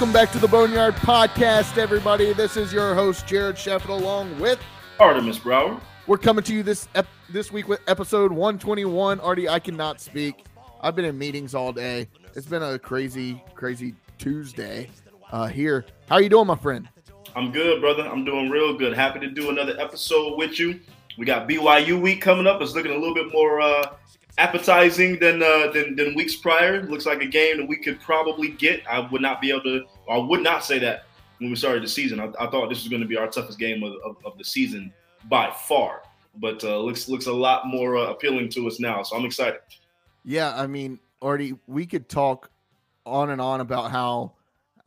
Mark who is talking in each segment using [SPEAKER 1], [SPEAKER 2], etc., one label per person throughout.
[SPEAKER 1] Welcome back to the Boneyard Podcast, everybody. This is your host Jared Shafit, along with
[SPEAKER 2] Artemis Brower.
[SPEAKER 1] We're coming to you this ep- this week with episode 121. Artie, I cannot speak. I've been in meetings all day. It's been a crazy, crazy Tuesday uh, here. How are you doing, my friend?
[SPEAKER 2] I'm good, brother. I'm doing real good. Happy to do another episode with you. We got BYU week coming up. It's looking a little bit more uh, appetizing than, uh, than than weeks prior. Looks like a game that we could probably get. I would not be able to. I would not say that when we started the season. I, I thought this was going to be our toughest game of, of, of the season by far. But uh, looks looks a lot more uh, appealing to us now. So I'm excited.
[SPEAKER 1] Yeah, I mean, Artie, we could talk on and on about how,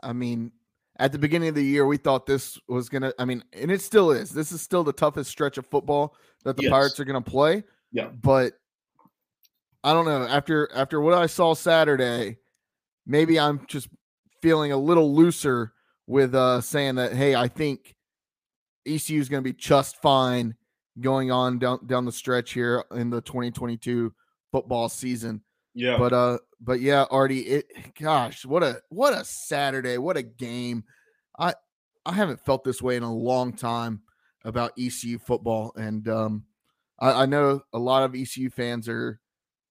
[SPEAKER 1] I mean, at the beginning of the year, we thought this was going to, I mean, and it still is. This is still the toughest stretch of football that the
[SPEAKER 2] Yes.
[SPEAKER 1] Pirates are going to play.
[SPEAKER 2] Yeah.
[SPEAKER 1] But I don't know. After after what I saw Saturday, maybe I'm just feeling a little looser with uh saying that, hey, I think ECU is going to be just fine going on down down the stretch here in the 2022 football season.
[SPEAKER 2] Yeah.
[SPEAKER 1] But uh, but yeah, Artie, it gosh, what a what a Saturday, what a game. I I haven't felt this way in a long time about ECU football, and um, I, I know a lot of ECU fans are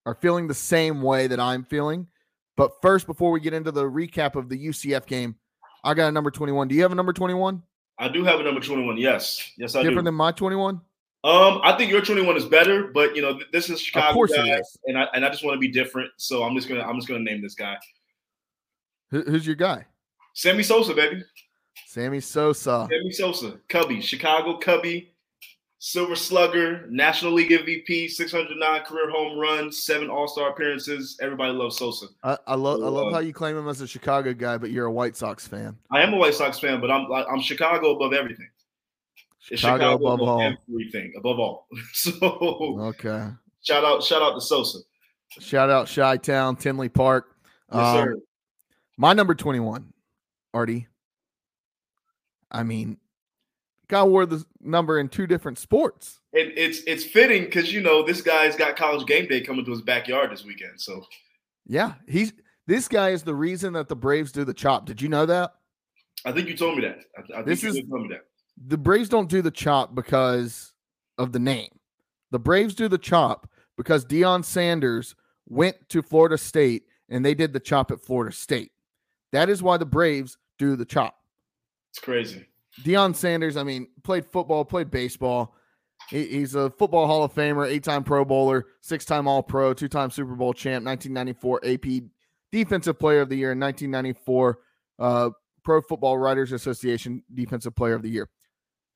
[SPEAKER 1] are feeling the same way that I'm feeling. But first, before we get into the recap of the UCF game, I got a number 21. Do you have a number 21?
[SPEAKER 2] I do have a number 21. Yes. Yes, I
[SPEAKER 1] Different
[SPEAKER 2] do.
[SPEAKER 1] Different than my 21?
[SPEAKER 2] Um, I think your 21 is better, but you know, this is Chicago
[SPEAKER 1] course
[SPEAKER 2] guy,
[SPEAKER 1] is.
[SPEAKER 2] and I and I just want to be different. So I'm just gonna I'm just gonna name this guy.
[SPEAKER 1] Who- who's your guy?
[SPEAKER 2] Sammy Sosa, baby.
[SPEAKER 1] Sammy Sosa.
[SPEAKER 2] Sammy Sosa, Cubby, Chicago Cubby, Silver Slugger, National League MVP, 609 career home runs, seven All Star appearances. Everybody loves Sosa.
[SPEAKER 1] I, I love I love
[SPEAKER 2] Uh,
[SPEAKER 1] how you claim him as a Chicago guy, but you're a White Sox fan.
[SPEAKER 2] I am a White Sox fan, but I'm I'm Chicago above everything. It's
[SPEAKER 1] Chicago above all.
[SPEAKER 2] everything, above all. so
[SPEAKER 1] Okay.
[SPEAKER 2] shout out, shout out to Sosa.
[SPEAKER 1] Shout out Chi Town, Tinley Park.
[SPEAKER 2] Yes,
[SPEAKER 1] Um,
[SPEAKER 2] sir.
[SPEAKER 1] My number 21, Artie. I mean, guy wore the number in two different sports.
[SPEAKER 2] It, it's it's fitting because you know this guy's got college game day coming to his backyard this weekend. So
[SPEAKER 1] Yeah, he's this guy is the reason that the Braves do the chop. Did you know that?
[SPEAKER 2] I think you told me that. I, I think
[SPEAKER 1] This
[SPEAKER 2] you
[SPEAKER 1] is-
[SPEAKER 2] tell me that.
[SPEAKER 1] The Braves don't do the chop because of the name. The Braves do the chop because Deion Sanders went to Florida State and they did the chop at Florida State. That is why the Braves do the chop.
[SPEAKER 2] It's crazy.
[SPEAKER 1] Deion Sanders, I mean, played football, played baseball. He- he's a football Hall of Famer, eight time Pro Bowler, six time All Pro, two time Super Bowl champ, 1994 AP Defensive Player of the Year, and 1994 uh, Pro Football Writers Association Defensive Player of the Year.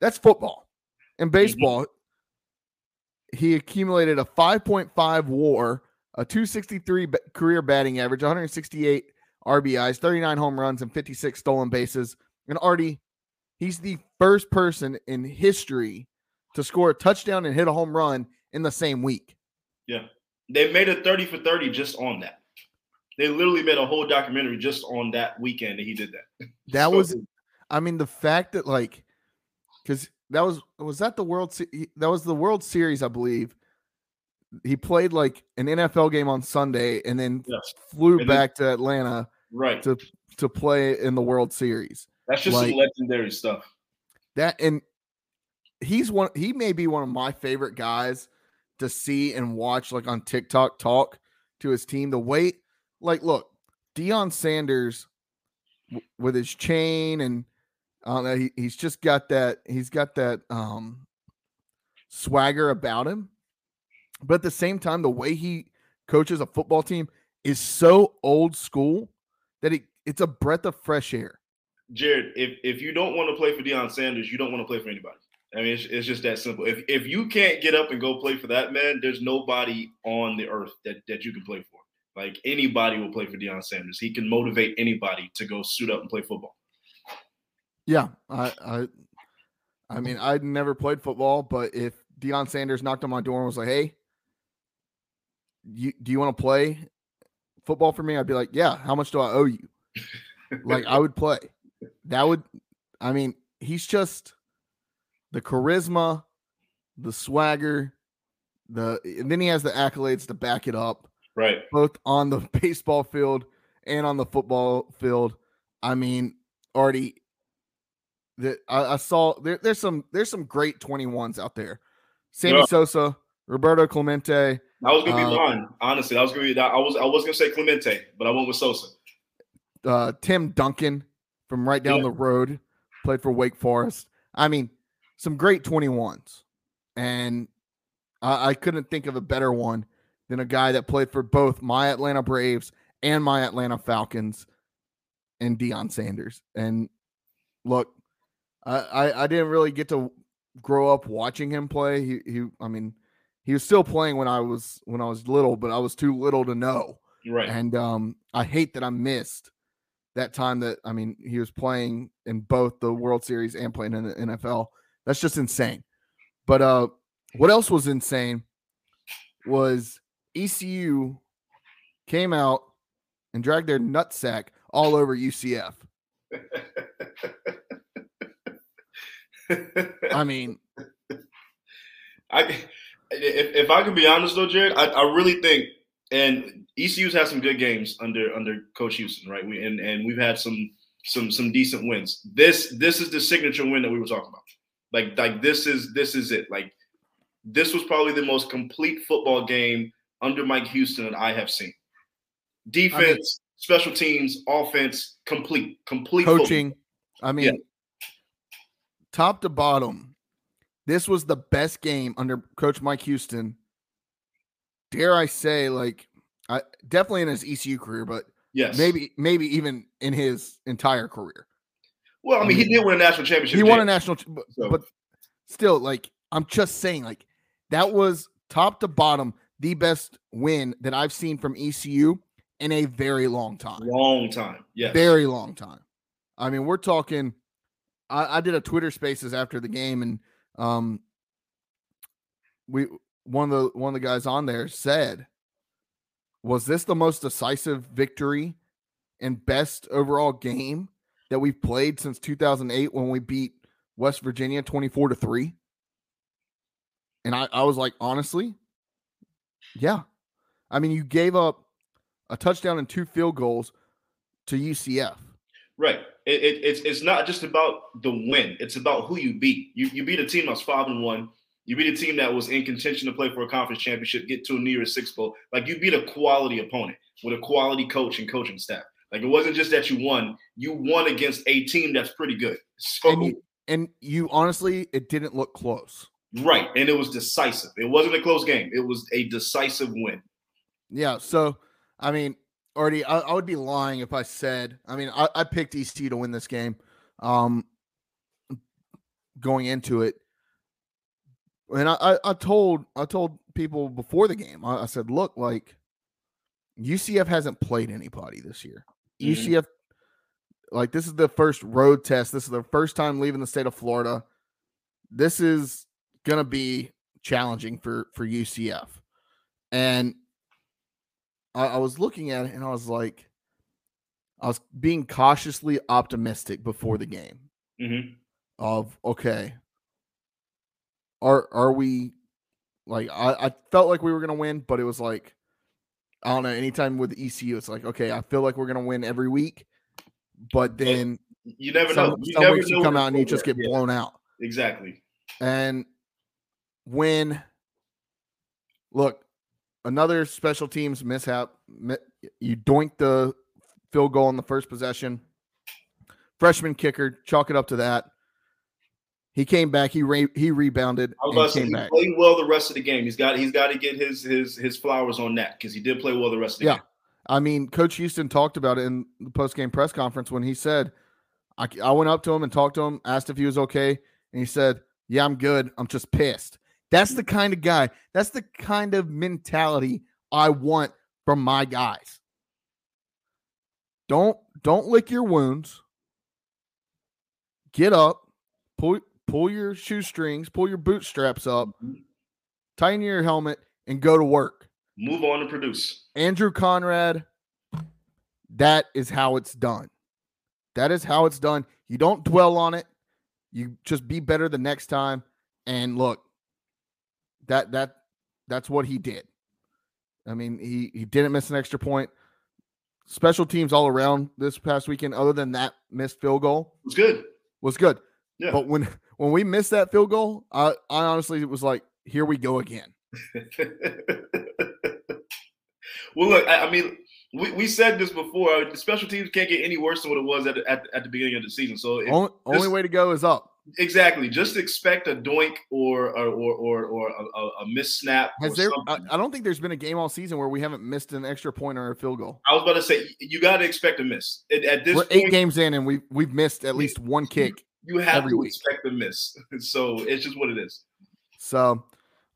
[SPEAKER 1] That's football. In baseball, he accumulated a 5.5 war, a 263 ba- career batting average, 168 RBIs, 39 home runs, and 56 stolen bases. And Artie, He's the first person in history to score a touchdown and hit a home run in the same week. Yeah.
[SPEAKER 2] They made a 30 for 30 just on that. They literally made a whole documentary just on that weekend that he did that.
[SPEAKER 1] That
[SPEAKER 2] So-
[SPEAKER 1] was, I mean, the fact that like, because that was was that the World Se- that was the World Series, I believe. He played like an NFL game on Sunday and then
[SPEAKER 2] Yes.
[SPEAKER 1] flew
[SPEAKER 2] And then-
[SPEAKER 1] back to Atlanta
[SPEAKER 2] right.
[SPEAKER 1] to to play in the World Series.
[SPEAKER 2] That's just
[SPEAKER 1] like-
[SPEAKER 2] some legendary stuff.
[SPEAKER 1] That and he's one. He may be one of my favorite guys to see and watch, like on TikTok, talk to his team. The way, like, look, Deion Sanders w- with his chain and I don't know, he, he's just got that. He's got that um swagger about him. But at the same time, the way he coaches a football team is so old school that it, it's a breath of fresh air.
[SPEAKER 2] Jared, if, if you don't want to play for Deion Sanders, you don't want to play for anybody. I mean, it's, it's just that simple. If if you can't get up and go play for that man, there's nobody on the earth that, that you can play for. Like anybody will play for Deion Sanders. He can motivate anybody to go suit up and play football.
[SPEAKER 1] Yeah, I, I, I mean, I'd never played football, but if Deion Sanders knocked on my door and was like, "Hey, you do you want to play football for me?" I'd be like, "Yeah." How much do I owe you? like, I would play. That would, I mean, he's just the charisma, the swagger, the, and then he has the accolades to back it up
[SPEAKER 2] Right.
[SPEAKER 1] both on the baseball field and on the football field. I mean, already that I, I saw there, there's some there's some great 21s out there. Sammy
[SPEAKER 2] Yeah.
[SPEAKER 1] Sosa, Roberto Clemente,
[SPEAKER 2] That was gonna be
[SPEAKER 1] Uh,
[SPEAKER 2] mine. Honestly, that was gonna be that. I was I was gonna say Clemente, but I went with Sosa.
[SPEAKER 1] uh, Tim Duncan from right down
[SPEAKER 2] Yeah.
[SPEAKER 1] the road, played for Wake Forest. I mean, some great 21s. And I, I couldn't think of a better one than a guy that played for both my Atlanta Braves and my Atlanta Falcons and Deion Sanders. And look, I, I, I didn't really get to grow up watching him play. He, he I mean, he was still playing when I was when I was little, but I was too little to know.
[SPEAKER 2] Right.
[SPEAKER 1] And um, I hate that I missed that time that I mean he was playing in both the World Series and playing in the NFL. That's just insane. But uh, what else was insane was ECU came out and dragged their nutsack all over UCF. I mean,
[SPEAKER 2] I if, if I can be honest though, Jared, I, I really think and ECU's had some good games under under Coach Houston, right? We and, and we've had some some some decent wins. This this is the signature win that we were talking about. Like like this is this is it. Like this was probably the most complete football game under Mike Houston that I have seen. Defense, special teams, offense, complete, complete football.
[SPEAKER 1] coaching. I mean, top to bottom, this was the best game under Coach Mike Houston. Dare I say, like, I definitely in his ECU career, but
[SPEAKER 2] Yes,
[SPEAKER 1] maybe, maybe even in his entire career.
[SPEAKER 2] Well, I mean, he did win a national championship.
[SPEAKER 1] He won a national, but,
[SPEAKER 2] So-
[SPEAKER 1] but still, like, I'm just saying, like, that was top to bottom the best win that I've seen from ECU in a very long time.
[SPEAKER 2] long time. Yes,
[SPEAKER 1] very long time. I mean, we're talking. I, I did a Twitter Spaces after the game, and um, we one of the one of the guys on there said, "Was this the most decisive victory and best overall game that we've played since 2008 when we beat West Virginia 24 to three?" And I, I was like, honestly, yeah. I mean, you gave up a touchdown and two field goals to UCF.
[SPEAKER 2] Right. It, it, it's it's not just about the win. It's about who you beat. You you beat a team that's five and one. You beat a team that was in contention to play for a conference championship, get to a New Year's Six bowl. Like you beat a quality opponent with a quality coach and coaching staff. Like it wasn't just that you won. You won against a team that's pretty good. So
[SPEAKER 1] And you, and you honestly, it didn't look close.
[SPEAKER 2] right, and it was decisive. It wasn't a close game. It was a decisive win.
[SPEAKER 1] Yeah. So, I mean, already, I, I would be lying if I said, I mean, I, I picked EC to win this game um, going into it. And I, I, told I told people before the game, I, I said, look, like UCF hasn't played anybody this year.
[SPEAKER 2] Mhm.
[SPEAKER 1] UCF, like this is the first road test. This is the first time leaving the state of Florida. This is gonna be challenging for for UCF. And I, I was looking at it and I was like, I was being cautiously optimistic before the game
[SPEAKER 2] Mhm.
[SPEAKER 1] of okay, are are we like I, I felt like we were gonna win, but it was like I don't know, anytime with ECU, it's like, okay, I feel like we're gonna win every week, but then
[SPEAKER 2] You never
[SPEAKER 1] some,
[SPEAKER 2] know. You
[SPEAKER 1] some
[SPEAKER 2] never
[SPEAKER 1] weeks you come out and you just get
[SPEAKER 2] program-
[SPEAKER 1] blown out.
[SPEAKER 2] Exactly.
[SPEAKER 1] And when look, another special teams mishap, you doink the field goal on the first possession. Freshman kicker, chalk it up to that. He came back. He re- he rebounded
[SPEAKER 2] I was about to say he
[SPEAKER 1] back.
[SPEAKER 2] played well the rest of the game. He's got he's got to get his his his flowers on that because he did play well the rest of the
[SPEAKER 1] Yeah.
[SPEAKER 2] game.
[SPEAKER 1] I mean, Coach Houston talked about it in the post game press conference when he said, I, I went up to him and talked to him, asked if he was okay. And he said, Yeah, I'm good. I'm just pissed. That's the kind of guy, that's the kind of mentality I want from my guys. Don't don't lick your wounds. Get up, pull pull your shoestrings, pull your bootstraps up, mm-hmm. tighten your helmet, and go to work.
[SPEAKER 2] Move on and produce.
[SPEAKER 1] Andrew Conrad, that is how it's done. That is how it's done. You don't dwell on it. You just be better the next time. And look, that that that's what he did. I mean, he he didn't miss an extra point. special teams all around this past weekend, other than that missed field goal,
[SPEAKER 2] was good.
[SPEAKER 1] Was good.
[SPEAKER 2] Yeah.
[SPEAKER 1] But when when we missed that field goal, I, I honestly was like, here we go again.
[SPEAKER 2] well, look, I, I, mean, we, we said this before. Uh, the special teams can't get any worse than what it was at, at, at the beginning of the season. So
[SPEAKER 1] only, only way to go is up.
[SPEAKER 2] Exactly. Just expect a doink or or or or, a, a miss snap.
[SPEAKER 1] Has there? I, I, don't think there's been a game all season where we haven't missed an extra point or a field goal.
[SPEAKER 2] I was about to say you got to expect a miss at, at this.
[SPEAKER 1] We're point, eight games in, and we we've missed at least one kick.
[SPEAKER 2] You, have to week. expect a miss. So it's just what it is.
[SPEAKER 1] So,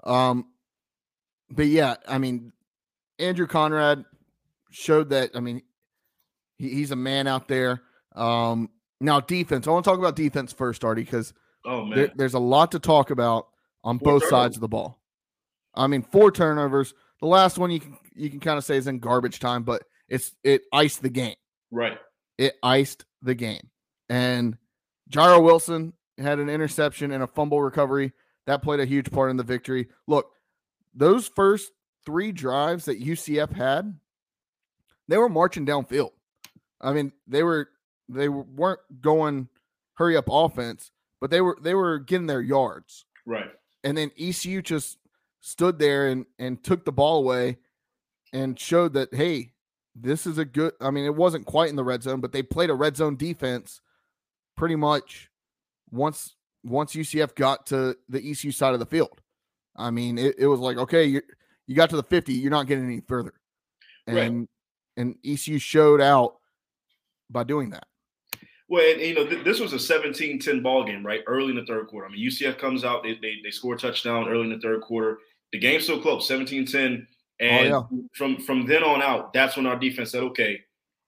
[SPEAKER 1] um, but yeah, I mean, Andrew Conrad showed that. I mean, he, he's a man out there. Um, now, defense. I want to talk about defense first, Artie, because
[SPEAKER 2] oh, man.
[SPEAKER 1] There, there's a lot to talk about on four both turnovers. sides of the ball. I mean, four turnovers. The last one you can you can kind of say is in garbage time, but it's it iced the game.
[SPEAKER 2] Right.
[SPEAKER 1] It iced the game. And Jairo Wilson had an interception and a fumble recovery. That played a huge part in the victory. Look, those first three drives that UCF had, they were marching downfield. I mean, they were they weren't going hurry up offense, but they were they were getting their yards.
[SPEAKER 2] Right.
[SPEAKER 1] And then ECU just stood there and and took the ball away and showed that hey, this is a good I mean, it wasn't quite in the red zone, but they played a red zone defense pretty much once once UCF got to the ECU side of the field. I mean, it, it was like, okay, you you got to the 50, you're not getting any further. And right. and ECU showed out by doing that.
[SPEAKER 2] Well, and, you know, th- this was a 17-10 ball game, right? Early in the third quarter. I mean, UCF comes out, they, they, they score a touchdown early in the third quarter. The game's so close, 17-10. And oh, yeah. from from then on out, that's when our defense said, okay,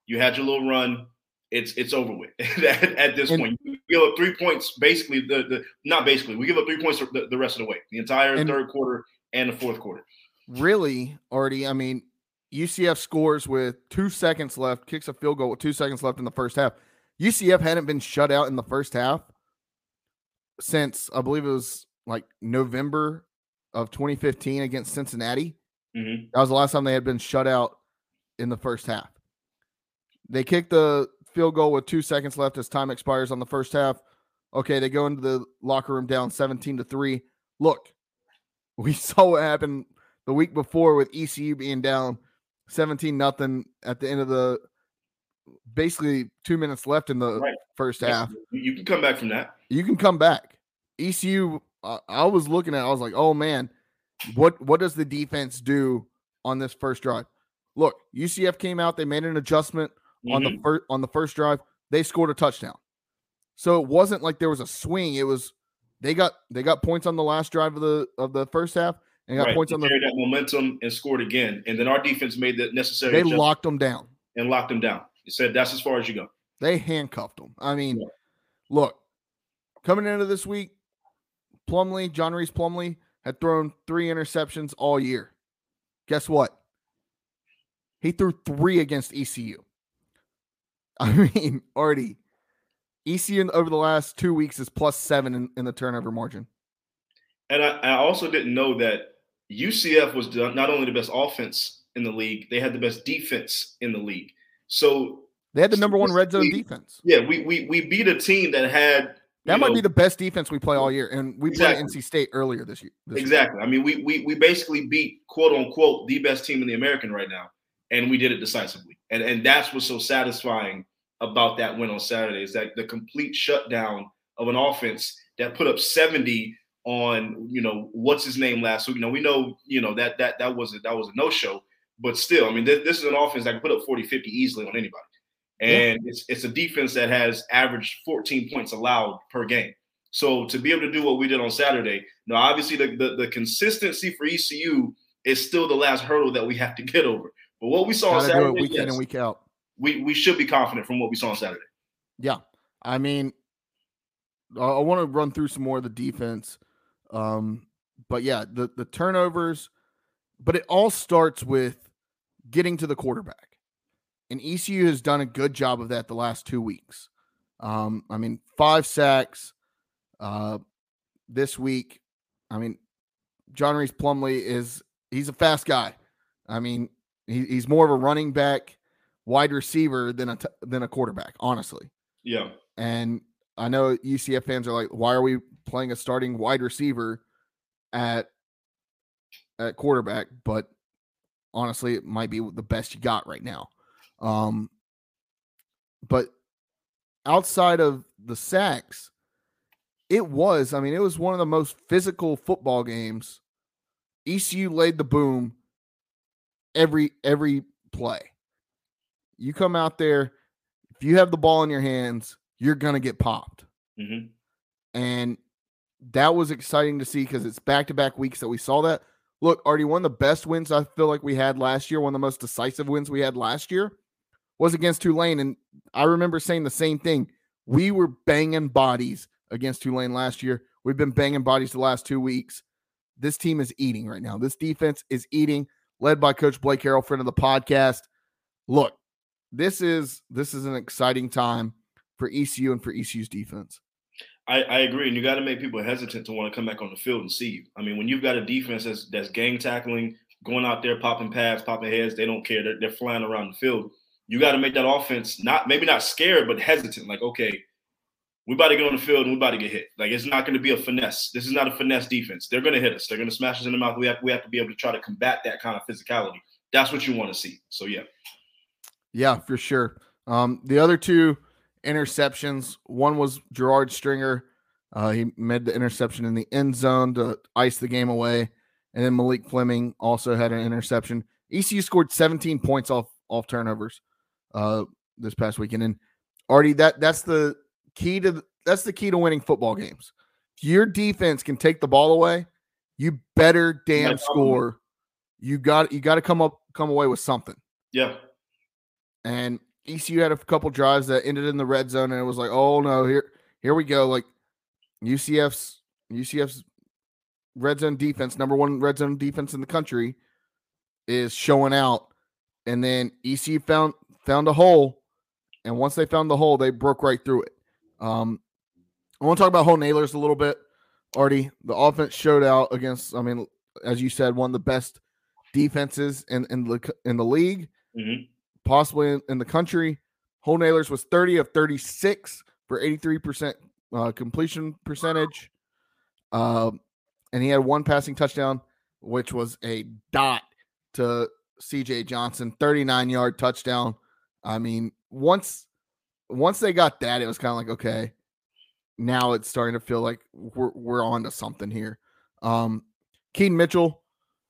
[SPEAKER 2] you had your little run. It's it's over with at, at, this and, point. You give up three points, basically the, the not basically, we give up three points the, the rest of the way, the entire and, third quarter and the fourth quarter.
[SPEAKER 1] Really, already, I mean, UCF scores with two seconds left, kicks a field goal with two seconds left in the first half. UCF hadn't been shut out in the first half since I believe it was like November of 2015 against Cincinnati. Mm-hmm. That was the last time they had been shut out in the first half. They kicked the field goal with two seconds left as time expires on the first half. Okay, they go into the locker room down 17 to 3. Look, we saw what happened the week before with ECU being down 17 nothing at the end of the basically two minutes left in the right. first half.
[SPEAKER 2] You can come back from that.
[SPEAKER 1] You can come back. ECU, uh, I was looking at, I was like, oh man, what what does the defense do on this first drive? Look, UCF came out, they made an adjustment mm-hmm. on the mm-hmm. first on the first drive. They scored a touchdown. So it wasn't like there was a swing. It was they got they got points on the last drive of the of the first half and got right. points
[SPEAKER 2] they
[SPEAKER 1] on the
[SPEAKER 2] that momentum and scored again. And then our defense made the necessary.
[SPEAKER 1] They locked them down
[SPEAKER 2] and locked them down. He said that's as far as you go.
[SPEAKER 1] They handcuffed them. I mean, yeah. look, coming into this week, Plumlee, John Rhys Plumlee had thrown three interceptions all year. Guess what? He threw three against ECU. I mean, already ECU over the last two weeks is plus seven in, in the turnover margin.
[SPEAKER 2] And I, I, also didn't know that UCF was not only the best offense in the league, they had the best defense in the league. So
[SPEAKER 1] they had the number one red zone defense.
[SPEAKER 2] Yeah, we we we beat a team that had
[SPEAKER 1] that might know, be the best defense we play all year, and we exactly. played NC State earlier this year. This
[SPEAKER 2] exactly.
[SPEAKER 1] Year.
[SPEAKER 2] I mean, we we we basically beat quote unquote the best team in the American right now, and we did it decisively. And and that's what's so satisfying about that win on Saturday is that the complete shutdown of an offense that put up 70 on you know what's his name last week. You know, we know you know that that that was a, that was a no show. But still, I mean, this, this is an offense that can put up 40, 50 easily on anybody. And yeah. it's, it's a defense that has averaged 14 points allowed per game. So to be able to do what we did on Saturday, now obviously the, the, the consistency for ECU is still the last hurdle that we have to get over. But what we saw on Saturday,
[SPEAKER 1] week yes, in and week out,
[SPEAKER 2] we we should be confident from what we saw on Saturday.
[SPEAKER 1] Yeah, I mean, I want to run through some more of the defense, um, but yeah, the the turnovers, but it all starts with getting to the quarterback. And ECU has done a good job of that the last two weeks. Um, I mean, five sacks uh, this week. I mean, John Rhys Plumlee is he's a fast guy. I mean, he, he's more of a running back, wide receiver than a t- than a quarterback, honestly.
[SPEAKER 2] Yeah.
[SPEAKER 1] And I know UCF fans are like, why are we playing a starting wide receiver at at quarterback? But honestly, it might be the best you got right now. Um, but outside of the sacks, it was, I mean, it was one of the most physical football games. ECU laid the boom every every play. You come out there, if you have the ball in your hands, you're gonna get popped.
[SPEAKER 2] Mm-hmm.
[SPEAKER 1] And that was exciting to see because it's back to back weeks that we saw that. Look, Artie, one of the best wins I feel like we had last year, one of the most decisive wins we had last year was against Tulane. And I remember saying the same thing. We were banging bodies against Tulane last year. We've been banging bodies the last two weeks. This team is eating right now. This defense is eating, led by Coach Blake Harrell, friend of the podcast. Look, this is this is an exciting time for ECU and for ECU's defense.
[SPEAKER 2] I, I agree, and you got to make people hesitant to want to come back on the field and see you. I mean, when you've got a defense that's that's gang tackling, going out there popping pads, popping heads, they don't care. They're, they're flying around the field. You got to make that offense not maybe not scared, but hesitant. Like, okay, we're about to get on the field and we about to get hit. Like, it's not going to be a finesse. This is not a finesse defense. They're going to hit us. They're going to smash us in the mouth. We have we have to be able to try to combat that kind of physicality. That's what you want to see. So yeah,
[SPEAKER 1] yeah, for sure. Um, the other two interceptions. One was Gerard Stringer. Uh, he made the interception in the end zone to ice the game away, and then Malik Fleming also had an interception. ECU scored 17 points off off turnovers uh, this past weekend, and Artie, that that's the key to that's the key to winning football games. If your defense can take the ball away, you better damn score. You got you got to come up come away with something.
[SPEAKER 2] Yeah.
[SPEAKER 1] And ECU had a couple drives that ended in the red zone, and it was like, oh no, here here we go. Like UCF's UCF's red zone defense, number one red zone defense in the country, is showing out. And then ECU found found a hole, and once they found the hole, they broke right through it. Um, I want to talk about Holton Ahlers a little bit. Artie, the offense showed out against. I mean, as you said, one of the best defenses in in the in the league,
[SPEAKER 2] mm-hmm.
[SPEAKER 1] Possibly in, in the country. Holton Ahlers was 30 of 36 for 83% uh, completion percentage. Uh, and he had one passing touchdown, which was a dot to CJ Johnson, 39 yard touchdown. I mean, once once they got that, it was kind of like, okay, now it's starting to feel like we're we're on to something here. Um Keaton Mitchell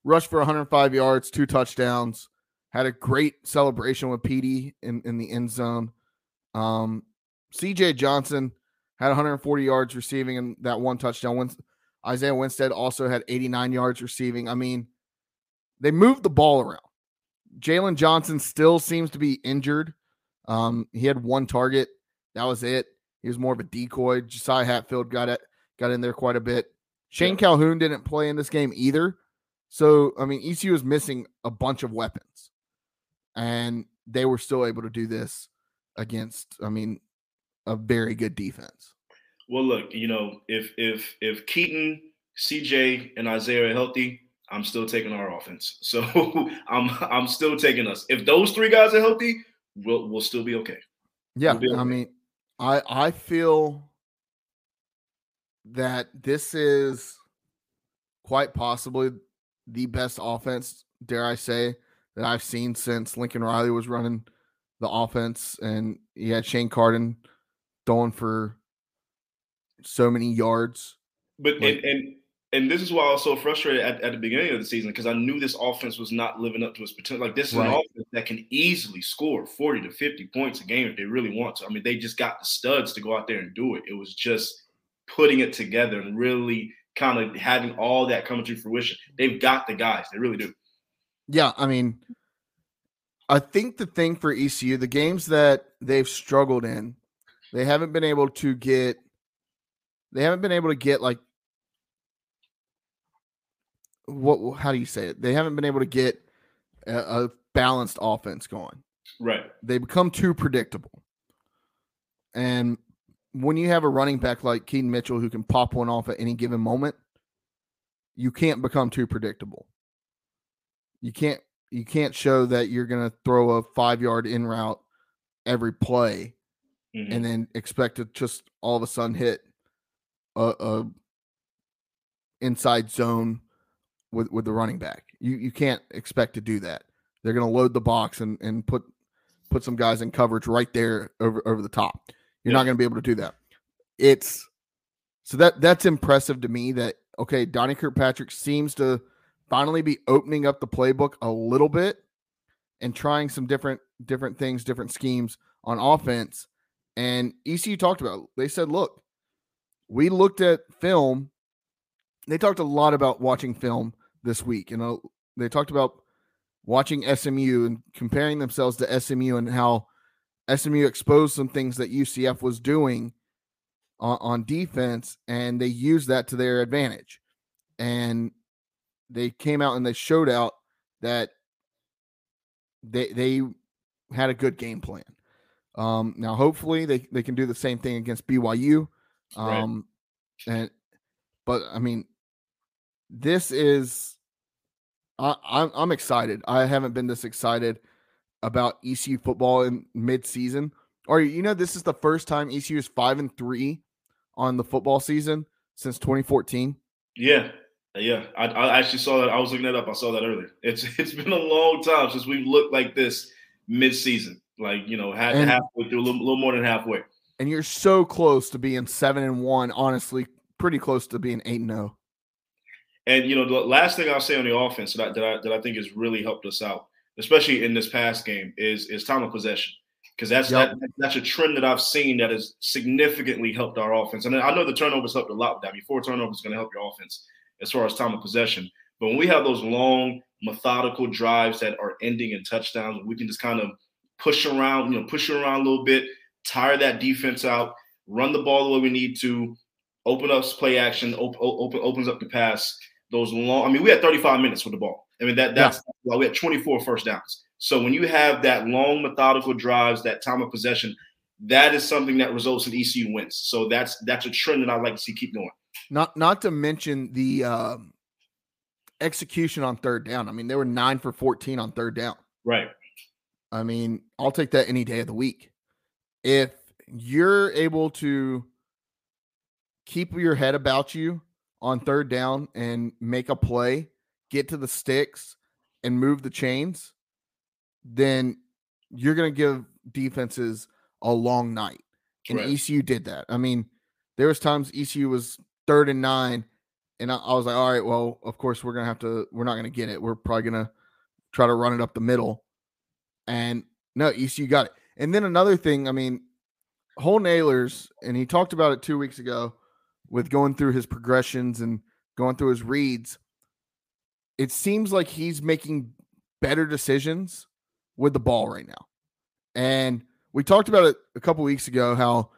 [SPEAKER 1] rushed for 105 yards, two touchdowns, had a great celebration with PD in, in the end zone. Um CJ Johnson had 140 yards receiving and that one touchdown. Isaiah Winstead also had 89 yards receiving. I mean, they moved the ball around. Jalen Johnson still seems to be injured. Um, he had one target. That was it. He was more of a decoy. Josiah Hatfield got it, got in there quite a bit. Shane yeah. Calhoun didn't play in this game either. So, I mean, ECU is missing a bunch of weapons. And they were still able to do this against, I mean, a very good defense.
[SPEAKER 2] Well, look, you know, if if if Keaton, CJ, and Isaiah are healthy, I'm still taking our offense. So I'm I'm still taking us. If those three guys are healthy, we'll we'll still be okay.
[SPEAKER 1] Yeah, we'll okay. I mean, I I feel that this is quite possibly the best offense, dare I say, that I've seen since Lincoln Riley was running the offense, and he had Shane Carden throwing for so many yards.
[SPEAKER 2] But like, and, and and this is why I was so frustrated at, at the beginning of the season because I knew this offense was not living up to its potential. Like this is right. an offense that can easily score 40 to 50 points a game if they really want to. I mean, they just got the studs to go out there and do it. It was just putting it together and really kind of having all that come to fruition. They've got the guys. They really do.
[SPEAKER 1] Yeah, I mean, I think the thing for ECU, the games that they've struggled in, they haven't been able to get they haven't been able to get like what how do you say it? They haven't been able to get a, a balanced offense going.
[SPEAKER 2] Right.
[SPEAKER 1] They become too predictable. And when you have a running back like Keaton Mitchell who can pop one off at any given moment, you can't become too predictable. You can't you can't show that you're going to throw a five yard in route every play mm-hmm. and then expect to just all of a sudden hit a, a inside zone with with the running back. You you can't expect to do that. They're going to load the box and and put put some guys in coverage right there over over the top. You're yeah. not going to be able to do that. It's so that that's impressive to me that okay, Donnie Kirkpatrick seems to finally be opening up the playbook a little bit and trying some different different things, different schemes on offense. And ECU talked about. They said, "Look, we looked at film. They talked a lot about watching film this week, You know, they talked about watching SMU and comparing themselves to SMU and how SMU exposed some things that UCF was doing on, on defense, and they used that to their advantage. And they came out and they showed out that they they had a good game plan. Um, now, hopefully, they they can do the same thing against BYU. Um, right. and but I mean, this is I, I'm I'm excited. I haven't been this excited about ECU football in mid-season. Or you know, this is the first time ECU is five and three on the football season since 2014.
[SPEAKER 2] Yeah, yeah. I, I actually saw that. I was looking that up. I saw that earlier. It's it's been a long time since we've looked like this mid-season. Like you know, half, and, halfway through, a little, little more than halfway.
[SPEAKER 1] And you're so close to being seven and one. Honestly, pretty close to being eight and zero. Oh.
[SPEAKER 2] And you know, the last thing I'll say on the offense that I, that I, that I think has really helped us out, especially in this past game, is is time of possession because that's yep. that, that's a trend that I've seen that has significantly helped our offense. And I know the turnovers helped a lot with that. I mean, four turnovers is going to help your offense as far as time of possession. But when we have those long, methodical drives that are ending in touchdowns, we can just kind of push around, you know, push around a little bit, tire that defense out, run the ball the way we need to, open up play action, open, open opens up the pass those long. I mean, we had 35 minutes with the ball. I mean, that that's yeah. well, we had 24 first downs. So when you have that long, methodical drives, that time of possession, that is something that results in ECU wins. So that's that's a trend that I'd like to see keep going.
[SPEAKER 1] Not not to mention the um, execution on third down. I mean, they were nine for 14 on third down.
[SPEAKER 2] Right.
[SPEAKER 1] I mean, I'll take that any day of the week. If you're able to keep your head about you on third down and make a play, get to the sticks and move the chains, then you're going to give defenses a long night. And right. ECU did that. I mean, there was times ECU was third and nine, and I, I was like, all right, well, of course we're gonna have to. We're not gonna get it. We're probably gonna try to run it up the middle. And no, ECU got it. And then another thing, I mean, Holton Ahlers, and he talked about it two weeks ago with going through his progressions and going through his reads, it seems like he's making better decisions with the ball right now. And we talked about it a couple weeks ago how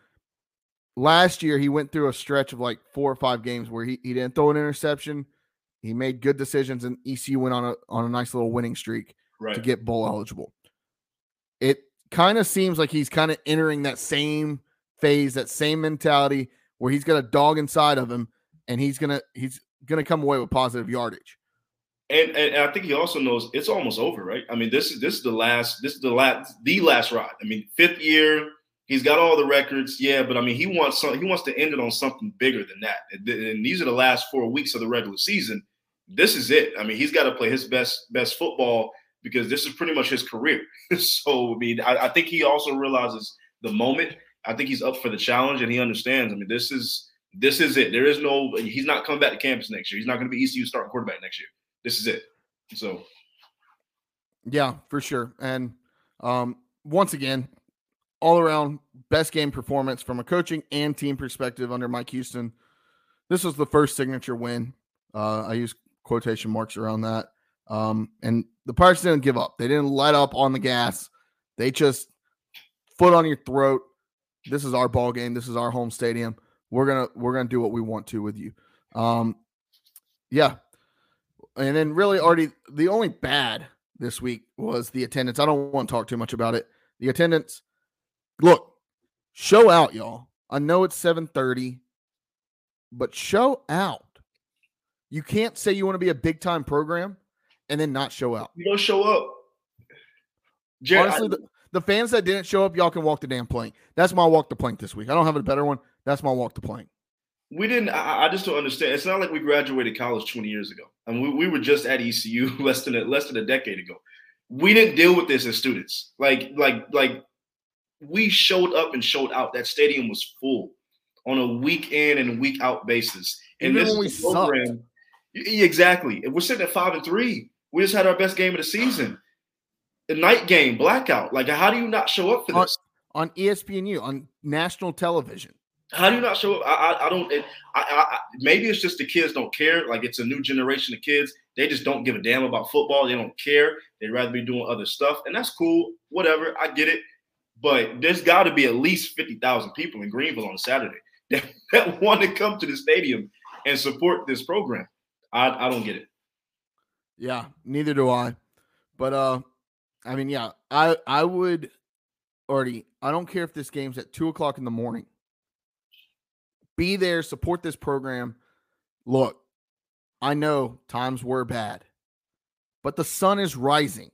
[SPEAKER 1] last year he went through a stretch of like four or five games where he, he didn't throw an interception. He made good decisions and ECU went on a on a nice little winning streak right. to get bowl eligible. It kind of seems like he's kind of entering that same phase, that same mentality where he's got a dog inside of him and he's gonna he's gonna come away with positive yardage.
[SPEAKER 2] And, and I think he also knows it's almost over, right? I mean, this is this is the last this is the last the last ride. I mean, fifth year, he's got all the records, yeah, but I mean, he wants some, he wants to end it on something bigger than that. And, these are the last four weeks of the regular season. This is it. I mean, he's got to play his best best football because this is pretty much his career. so I mean, I, I think he also realizes the moment I think he's up for the challenge and he understands. I mean, this is this is it. There is no he's not coming back to campus next year. He's not going to be ECU starting quarterback next year. This is it. So
[SPEAKER 1] yeah, for sure. And um once again, all around best game performance from a coaching and team perspective under Mike Houston. This was the first signature win. Uh, I use quotation marks around that. Um, and the Pirates didn't give up. They didn't let up on the gas. They just foot on your throat this is our ball game. This is our home stadium. We're gonna we're gonna do what we want to with you. Um, yeah, and then really already the only bad this week was the attendance. I don't want to talk too much about it. The attendance. Look, show out, y'all. I know it's seven thirty, but show out. You can't say you want to be a big time program and then not show out.
[SPEAKER 2] You don't show up.
[SPEAKER 1] Jared, Honestly, I, the, the fans that didn't show up, y'all can walk the damn plank. That's my walk the plank this week. I don't have a better one. That's my walk the plank.
[SPEAKER 2] We didn't. I, I, just don't understand. It's not like we graduated college 20 years ago, and we, we were just at ECU less than a, less than a decade ago. We didn't deal with this as students. Like like like we showed up and showed out. That stadium was full on a week in and week out basis. And
[SPEAKER 1] Even this we program, sucked.
[SPEAKER 2] exactly. We're sitting at five and three. We just had our best game of the season. The night game, blackout. Like, how do you not show up for
[SPEAKER 1] on,
[SPEAKER 2] this?
[SPEAKER 1] On ESPNU, on national television.
[SPEAKER 2] How do you not show up? I, I, I don't. I, I, maybe it's just the kids don't care. Like it's a new generation of kids. They just don't give a damn about football. They don't care. They'd rather be doing other stuff, and that's cool. Whatever. I get it. But there's got to be at least fifty thousand people in Greenville on Saturday that, that want to come to the stadium and support this program. I, I don't get it.
[SPEAKER 1] Yeah, neither do I. But uh, I mean, yeah, I I would already. I don't care if this game's at two o'clock in the morning. Be there, support this program. Look, I know times were bad, but the sun is rising.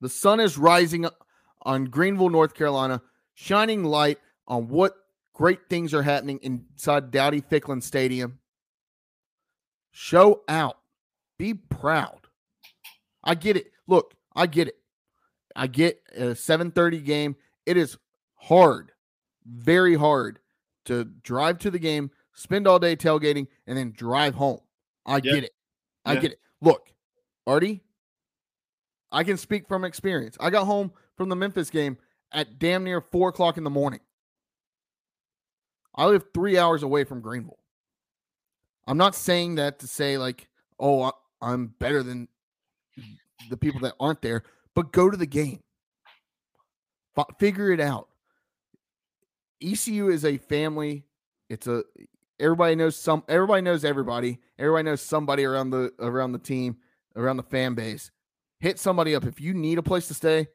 [SPEAKER 1] The sun is rising on Greenville, North Carolina, shining light on what great things are happening inside Dowdy Ficklen Stadium. Show out. Be proud. I get it. Look, I get it. I get a 7:30 game. It is hard, very hard to drive to the game, spend all day tailgating, and then drive home. I get it. I get it. Look, Artie, I can speak from experience. I got home from the Memphis game at damn near four o'clock in the morning. I live three hours away from Greenville. I'm not saying that to say like, oh, I'm better than the people that aren't there, but go to the game. F- figure it out. ECU is a family. It's a everybody knows some everybody knows everybody. Everybody knows somebody around the around the team, around the fan base. Hit somebody up. If you need a place to stay,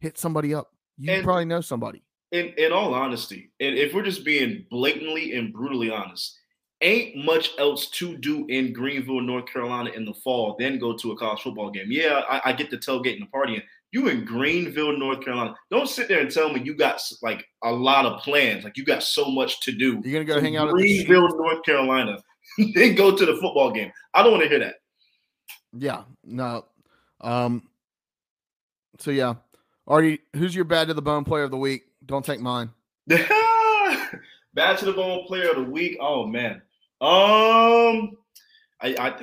[SPEAKER 1] hit somebody up. You and probably know somebody.
[SPEAKER 2] In in all honesty, and if we're just being blatantly and brutally honest, ain't much else to do in Greenville, North Carolina in the fall than go to a college football game. Yeah, I, I get the tailgate and the partying. You in Greenville, North Carolina. Don't sit there and tell me you got like a lot of plans. Like you got so much to do.
[SPEAKER 1] You're gonna go hang out
[SPEAKER 2] Greenville, North Carolina, then go to the football game. I don't want to hear that.
[SPEAKER 1] Yeah, no. Um. So yeah, Artie, who's your bad to the bone player of the week? Don't take mine.
[SPEAKER 2] bad to the bone player of the week. Oh man. Um, I I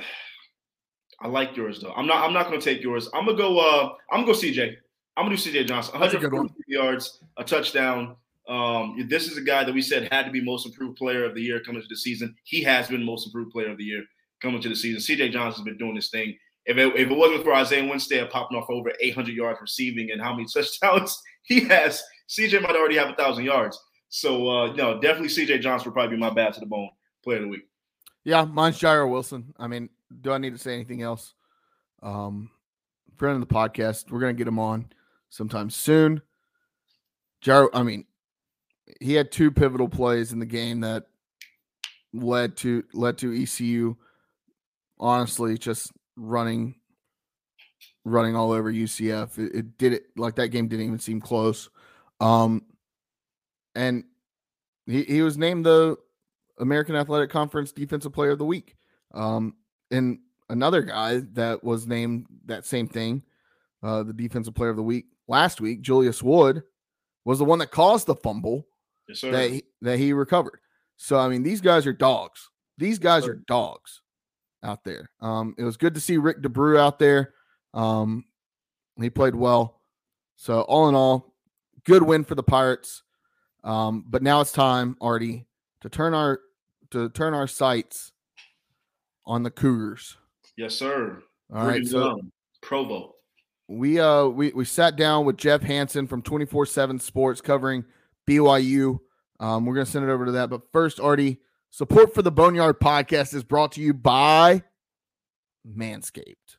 [SPEAKER 2] I like yours though. I'm not I'm not gonna take yours. I'm gonna go. Uh, I'm gonna go CJ. I'm gonna do CJ Johnson. 100 yards, a touchdown. Um, this is a guy that we said had to be most improved player of the year coming to the season. He has been most improved player of the year coming to the season. CJ Johnson's been doing this thing. If it, if it wasn't for Isaiah Winstead popping off over 800 yards receiving and how many touchdowns he has, CJ might already have a thousand yards. So uh, no, definitely CJ Johnson would probably be my bad to the bone player of the week.
[SPEAKER 1] Yeah, mine's Jairo Wilson. I mean, do I need to say anything else? Um, friend of the podcast, we're gonna get him on sometime soon. Jairo, I mean, he had two pivotal plays in the game that led to led to ECU. Honestly, just running, running all over UCF. It, it did it like that game didn't even seem close. Um, and he he was named the American Athletic Conference Defensive Player of the Week. Um, and another guy that was named that same thing, uh, the Defensive Player of the Week last week, Julius Wood, was the one that caused the fumble yes, that he, that he recovered. So I mean, these guys are dogs. These guys yes, are dogs out there. Um, it was good to see Rick D'Abreu out there. Um, he played well. So all in all, good win for the Pirates. Um, but now it's time, Artie, to turn our to turn our sights on the Cougars.
[SPEAKER 2] Yes, sir.
[SPEAKER 1] All right, so
[SPEAKER 2] Provo.
[SPEAKER 1] We uh we we sat down with Jeff Hansen from 24/7 Sports covering BYU. Um, we're gonna send it over to that, but first, Artie, support for the Boneyard Podcast is brought to you by Manscaped.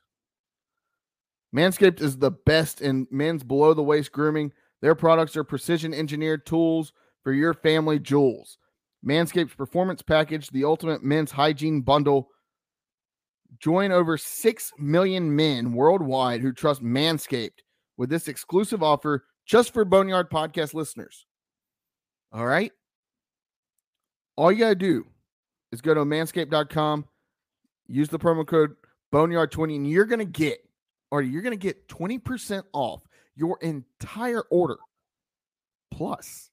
[SPEAKER 1] Manscaped is the best in men's below the waist grooming. Their products are precision engineered tools for your family jewels. Manscaped's performance package, the ultimate men's hygiene bundle, Join over 6 million men worldwide who trust Manscaped with this exclusive offer just for Boneyard Podcast listeners. All right. All you got to do is go to manscaped.com, use the promo code Boneyard20, and you're going to get, or you're going to get 20% off your entire order plus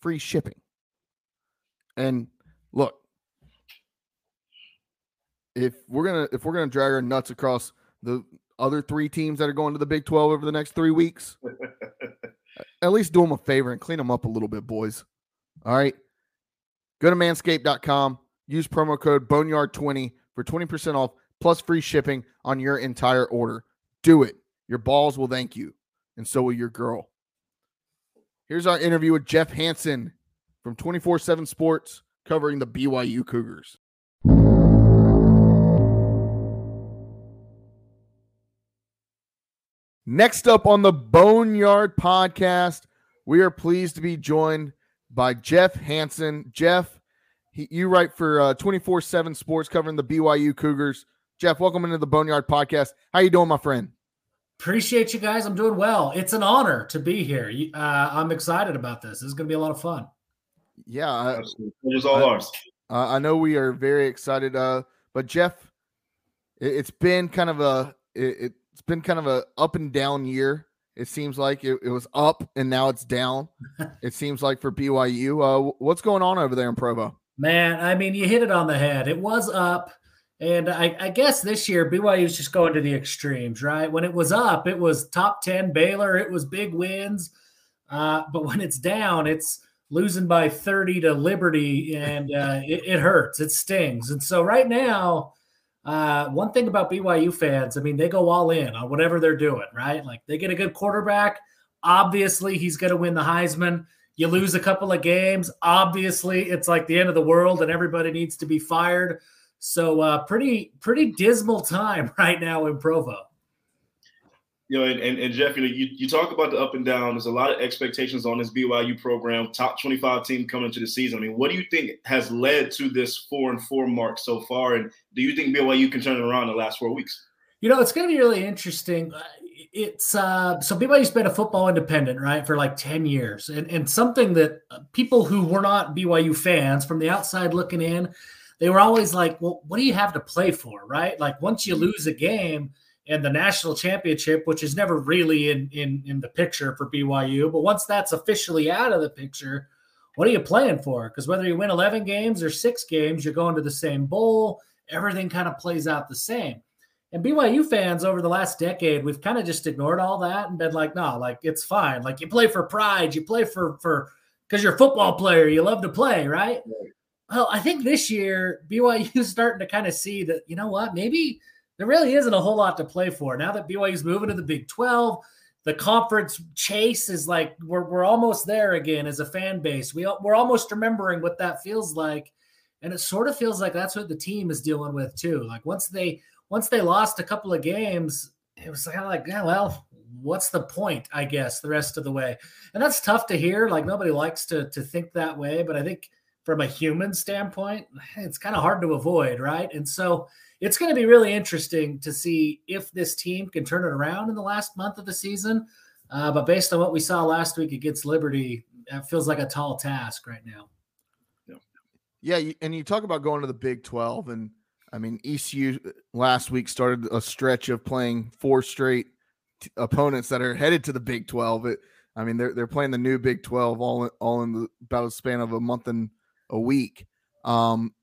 [SPEAKER 1] free shipping. And look, if we're gonna if we're gonna drag our nuts across the other three teams that are going to the Big 12 over the next three weeks, at least do them a favor and clean them up a little bit, boys. All right. Go to manscaped.com, use promo code Boneyard20 for 20% off plus free shipping on your entire order. Do it. Your balls will thank you, and so will your girl. Here's our interview with Jeff Hansen from 24 7 Sports covering the BYU Cougars. Next up on the Boneyard podcast, we are pleased to be joined by Jeff Hansen. Jeff, he, you write for 24 uh, 7 Sports covering the BYU Cougars. Jeff, welcome into the Boneyard podcast. How you doing, my friend?
[SPEAKER 3] Appreciate you guys. I'm doing well. It's an honor to be here. Uh, I'm excited about this. This is going to be a lot of fun.
[SPEAKER 1] Yeah,
[SPEAKER 2] it's all I, ours.
[SPEAKER 1] Uh, I know we are very excited. Uh, but Jeff, it, has been kind of a it, has been kind of a up and down year. It seems like it, it was up and now it's down. it seems like for BYU. Uh, what's going on over there in Provo?
[SPEAKER 3] Man, I mean, you hit it on the head. It was up. And I, I, guess this year BYU is just going to the extremes, right? When it was up, it was top 10 Baylor, it was big wins. Uh, but when it's down, it's losing by 30 to Liberty, and uh, it, it, hurts. It stings. And so right now, uh, one thing about BYU fans, I mean, they go all in on whatever they're doing, right? Like they get a good quarterback. Obviously, he's going to win the Heisman. You lose a couple of games. Obviously, it's like the end of the world and everybody needs to be fired. So, uh, pretty, pretty dismal time right now in Provo
[SPEAKER 2] you know, and, and, and, Jeff, you know, you, you talk about the up and down. There's a lot of expectations on this BYU program, top 25 team coming into the season. I mean, what do you think has led to this four and four mark so far? And do you think BYU can turn it around in the last four weeks?
[SPEAKER 3] You know, it's going to be really interesting. Uh, it's uh, so BYU's been a football independent, right, for like 10 years. And, and something that uh, people who were not BYU fans from the outside looking in, they were always like, well, what do you have to play for, right? Like, once you lose a game, and the national championship, which is never really in, in, in the picture for BYU. But once that's officially out of the picture, what are you playing for? Because whether you win 11 games or six games, you're going to the same bowl. Everything kind of plays out the same. And BYU fans over the last decade, we've kind of just ignored all that and been like, no, like it's fine. Like you play for pride, you play for for because you're a football player, you love to play, right? right? Well, I think this year BYU is starting to kind of see that, you know what, maybe – there really isn't a whole lot to play for. Now that BYU is moving to the Big 12, the conference chase is like we're, we're almost there again as a fan base. We, we're almost remembering what that feels like. And it sort of feels like that's what the team is dealing with too. Like once they once they lost a couple of games, it was kind of like, yeah, well, what's the point, I guess, the rest of the way. And that's tough to hear. Like nobody likes to to think that way, but I think from a human standpoint, it's kind of hard to avoid, right? And so it's going to be really interesting to see if this team can turn it around in the last month of the season. Uh, but based on what we saw last week against Liberty, that feels like a tall task right now.
[SPEAKER 1] Yeah, and you talk about going to the Big 12, and I mean, ECU last week started a stretch of playing four straight t- opponents that are headed to the Big 12. It, I mean, they're they're playing the new Big 12 all in, all in the, about a span of a month and a week. Um,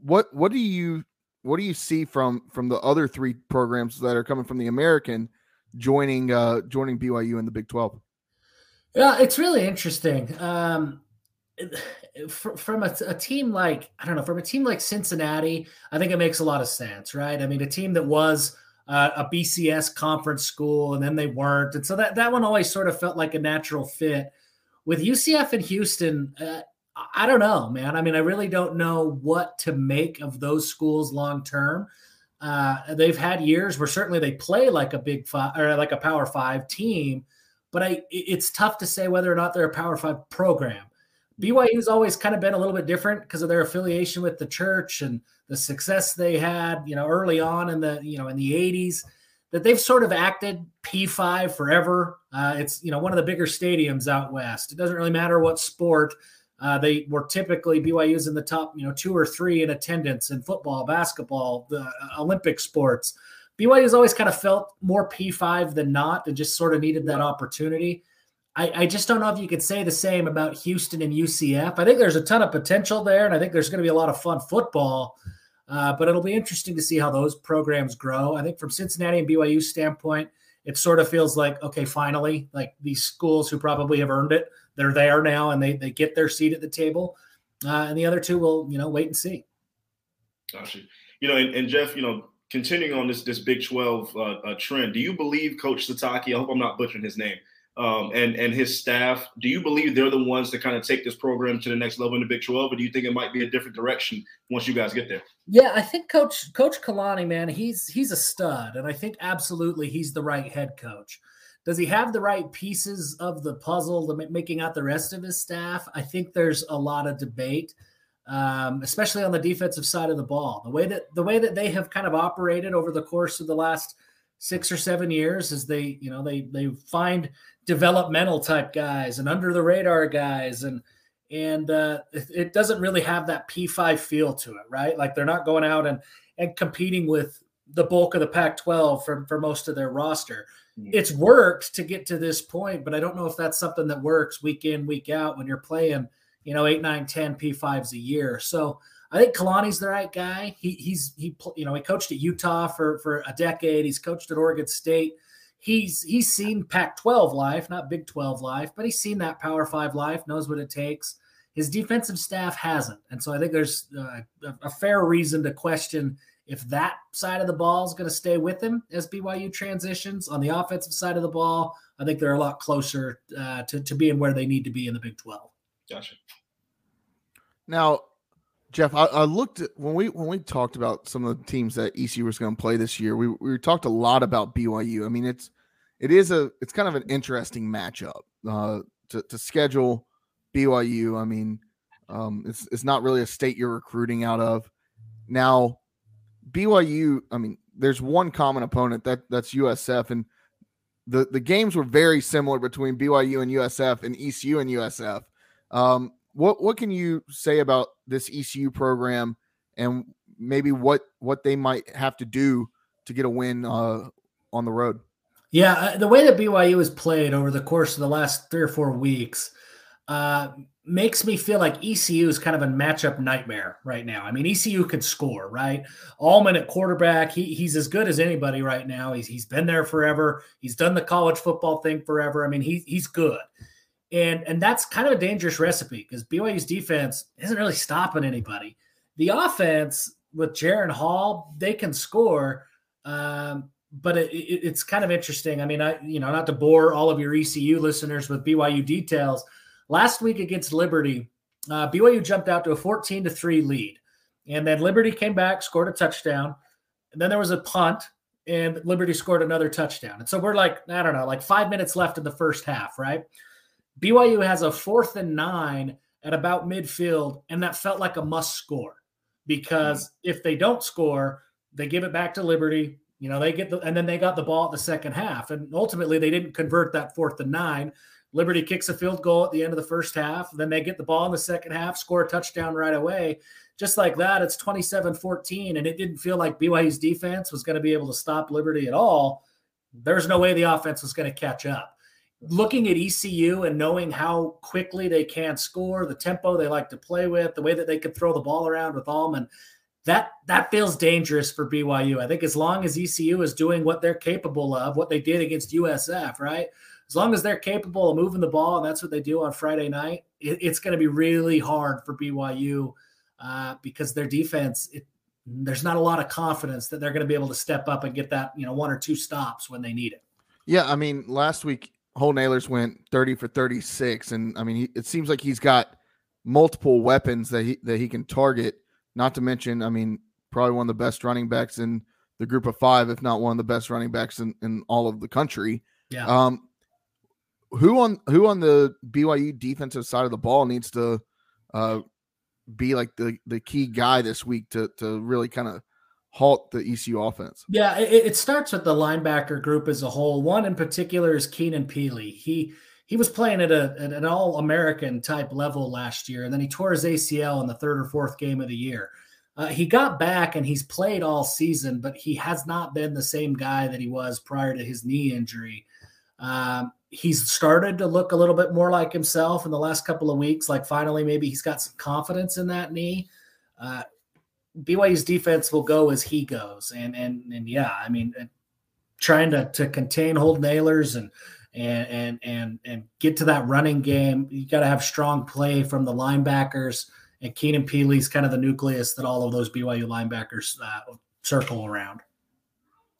[SPEAKER 1] what what do you what do you see from from the other three programs that are coming from the American joining uh joining BYU in the Big 12?
[SPEAKER 3] Yeah, it's really interesting. Um from a, a, team like I don't know, from a team like Cincinnati, I think it makes a lot of sense, right? I mean, a team that was uh, a BCS conference school and then they weren't, and so that that one always sort of felt like a natural fit. With UCF and Houston, uh, I don't know, man. I mean, I really don't know what to make of those schools long term. Uh, they've had years where certainly they play like a big five or like a power five team, but I it's tough to say whether or not they're a power five program. BYU's always kind of been a little bit different because of their affiliation with the church and the success they had, you know, early on in the, you know, in the 80s, that they've sort of acted P5 forever. Uh, it's, you know, one of the bigger stadiums out west. It doesn't really matter what sport. Uh, they were typically BYU's in the top, you know, two or three in attendance in football, basketball, the uh, Olympic sports. BYU's always kind of felt more P5 than not and just sort of needed that opportunity. I, I, just don't know if you could say the same about Houston and UCF. I think there's a ton of potential there, and I think there's going to be a lot of fun football. Uh, but it'll be interesting to see how those programs grow. I think from Cincinnati and BYU standpoint, it sort of feels like okay, finally, like these schools who probably have earned it, they're there now, and they they get their seat at the table. Uh, and the other two will, you know, wait and see.
[SPEAKER 2] Gotcha. You know, and, and Jeff, you know, continuing on this this Big Twelve uh, uh, trend, do you believe Coach Sitake? I hope I'm not butchering his name um, and and his staff. Do you believe they're the ones to kind of take this program to the next level in the Big 12, or do you think it might be a different direction once you guys get there?
[SPEAKER 3] Yeah, I think Coach Coach Kalani, man, he's he's a stud, and I think absolutely he's the right head coach. Does he have the right pieces of the puzzle to making out the rest of his staff? I think there's a lot of debate, um, especially on the defensive side of the ball. The way that the way that they have kind of operated over the course of the last six or seven years is they you know they they find developmental type guys and under the radar guys and and uh, it doesn't really have that P5 feel to it, right? Like they're not going out and and competing with the bulk of the Pac-12 for for most of their roster. Mm-hmm. It's worked to get to this point, but I don't know if that's something that works week in week out when you're playing, you know, eight, nine, 10 P5s a year. So I think Kalani's the right guy. He he's he you know he coached at Utah for for a decade. He's coached at Oregon State he's he's seen Pac-12 life, not Big 12 life, but he's seen that Power Five life, knows what it takes. His defensive staff hasn't, and so I think there's uh, a fair reason to question if that side of the ball is going to stay with him as BYU transitions. On the offensive side of the ball, I think they're a lot closer uh, to to being where they need to be in the Big 12.
[SPEAKER 2] Gotcha.
[SPEAKER 1] Now, Jeff, I, I, looked at when we when we talked about some of the teams that ECU was going to play this year. We we talked a lot about BYU. I mean, it's it is a it's kind of an interesting matchup uh, to to schedule BYU. I mean, um, it's it's not really a state you're recruiting out of. Now, BYU. I mean, there's one common opponent that that's USF, and the the games were very similar between BYU and USF and ECU and USF. Um, what what can you say about this ECU program and maybe what what they might have to do to get a win uh, on the road?
[SPEAKER 3] Yeah, uh, the way that BYU has played over the course of the last three or four weeks uh, makes me feel like ECU is kind of a matchup nightmare right now. I mean, ECU could score, right? Ahlers at quarterback, he, he's as good as anybody right now. He's, he's been there forever. He's done the college football thing forever. I mean, he, he's good. And and that's kind of a dangerous recipe because BYU's defense isn't really stopping anybody. The offense with Jaren Hall, they can score, um, but it, it, it's kind of interesting. I mean, I you know not to bore all of your ECU listeners with BYU details. Last week against Liberty, uh, BYU jumped out to a 14 to three lead, and then Liberty came back, scored a touchdown, and then there was a punt, and Liberty scored another touchdown. And so we're like, I don't know, like five minutes left in the first half, right? BYU has a fourth and nine at about midfield, and that felt like a must score because mm-hmm. if they don't score, they give it back to Liberty. You know, they get the, and then they got the ball at the second half. And ultimately, they didn't convert that fourth and nine. Liberty kicks a field goal at the end of the first half. Then they get the ball in the second half, score a touchdown right away. Just like that, it's 27 14. And it didn't feel like BYU's defense was going to be able to stop Liberty at all. There's no way the offense was going to catch up looking at ECU and knowing how quickly they can score, the tempo they like to play with, the way that they could throw the ball around with Ahlers, that that feels dangerous for BYU. I think as long as ECU is doing what they're capable of, what they did against USF, right? As long as they're capable of moving the ball, and that's what they do on Friday night, it, it's going to be really hard for BYU uh, because their defense. It, there's not a lot of confidence that they're going to be able to step up and get that you know one or two stops when they need it.
[SPEAKER 1] Yeah, I mean, last week Holton Ahlers went 30 for 36. And I mean, he, it seems like he's got multiple weapons that he that he can target. Not to mention, I mean, probably one of the best running backs in the group of five, if not one of the best running backs in, in all of the country.
[SPEAKER 3] Yeah.
[SPEAKER 1] Um, who on who on the BYU defensive side of the ball needs to uh, be like the the key guy this week to to really kind of halt the ECU offense?
[SPEAKER 3] Yeah, it, it, starts with the linebacker group as a whole. One in particular is Keenan Pili. He he was playing at, a, at an all American type level last year, and then he tore his ACL in the third or fourth game of the year. Uh, he got back and he's played all season, but he has not been the same guy that he was prior to his knee injury. Um, he's started to look a little bit more like himself in the last couple of weeks. Like finally, maybe he's got some confidence in that knee. Uh, BYU's defense will go as he goes, and and and yeah, I mean, uh, trying to to contain Holton Ahlers and and and and and get to that running game. You got to have strong play from the linebackers and Keenan Pili's kind of the nucleus that all of those BYU linebackers uh, circle around.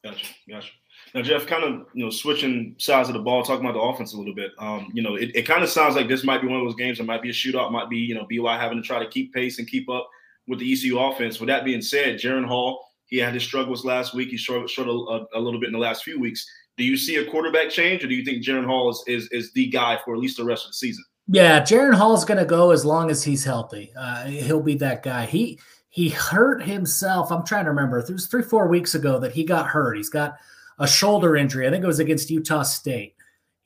[SPEAKER 2] Gotcha, gotcha. Now, Jeff, kind of you know switching sides of the ball, talking about the offense a little bit. Um, you know, it, it kind of sounds like this might be one of those games. that might be a shootout. Might be you know BYU having to try to keep pace and keep up with the ECU offense. With that being said, Jaren Hall he had his struggles last week. He struggled, struggled a, a, little bit in the last few weeks. Do you see a quarterback change, or do you think Jaren Hall is, is is the guy for at least the rest of the season?
[SPEAKER 3] Yeah, Jaren Hall is going to go as long as he's healthy. Uh, he'll be that guy. He he hurt himself. I'm trying to remember. It was three four weeks ago that he got hurt. He's got a shoulder injury. I think it was against Utah State.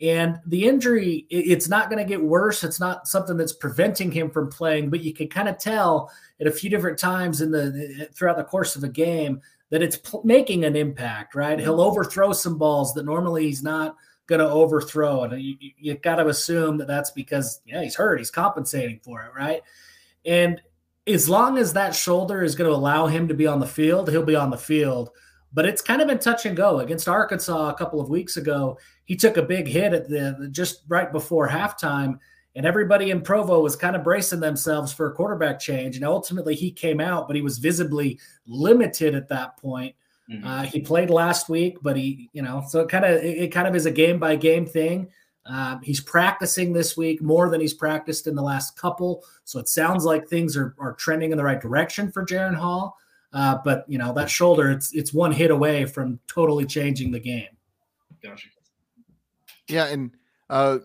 [SPEAKER 3] And the injury, it's not going to get worse. It's not something that's preventing him from playing, but you can kind of tell at a few different times in the uh, throughout the course of a game that it's making an impact. Right? Mm-hmm. He'll overthrow some balls that normally he's not going to overthrow. And you, you got to assume that that's because, yeah, he's hurt. He's compensating for it, right? And as long as that shoulder is going to allow him to be on the field, he'll be on the field. But it's kind of been touch and go against Arkansas a couple of weeks ago. He took a big hit at the just right before halftime, and everybody in Provo was kind of bracing themselves for a quarterback change. And ultimately, he came out, but he was visibly limited at that point. Mm-hmm. Uh, he played last week, but he, you know, so it kind of it, kind of is a game by game thing. Uh, he's practicing this week more than he's practiced in the last couple, so it sounds like things are are trending in the right direction for Jaren Hall. Uh, but you know that shoulder, it's it's one hit away from totally changing the game.
[SPEAKER 2] Gotcha.
[SPEAKER 1] Yeah, and uh,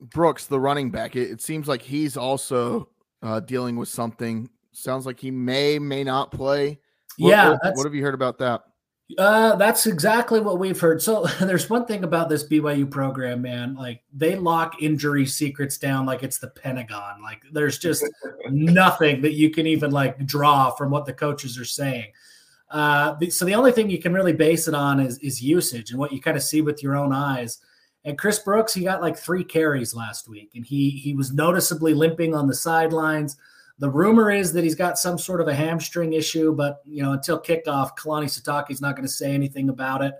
[SPEAKER 1] Brooks, the running back, it, it seems like he's also uh, dealing with something. Sounds like he may may not play. What,
[SPEAKER 3] yeah,
[SPEAKER 1] what, what have you heard about that?
[SPEAKER 3] Uh, that's exactly what we've heard. So there's one thing about this BYU program, man. Like they lock injury secrets down like it's the Pentagon. Like there's just nothing that you can even like draw from what the coaches are saying. Uh, so the only thing you can really base it on is is usage and what you kind of see with your own eyes. And Chris Brooks, he got like three carries last week, and he he was noticeably limping on the sidelines. The rumor is that he's got some sort of a hamstring issue, but you know, until kickoff, Kalani Sitake's not going to say anything about it.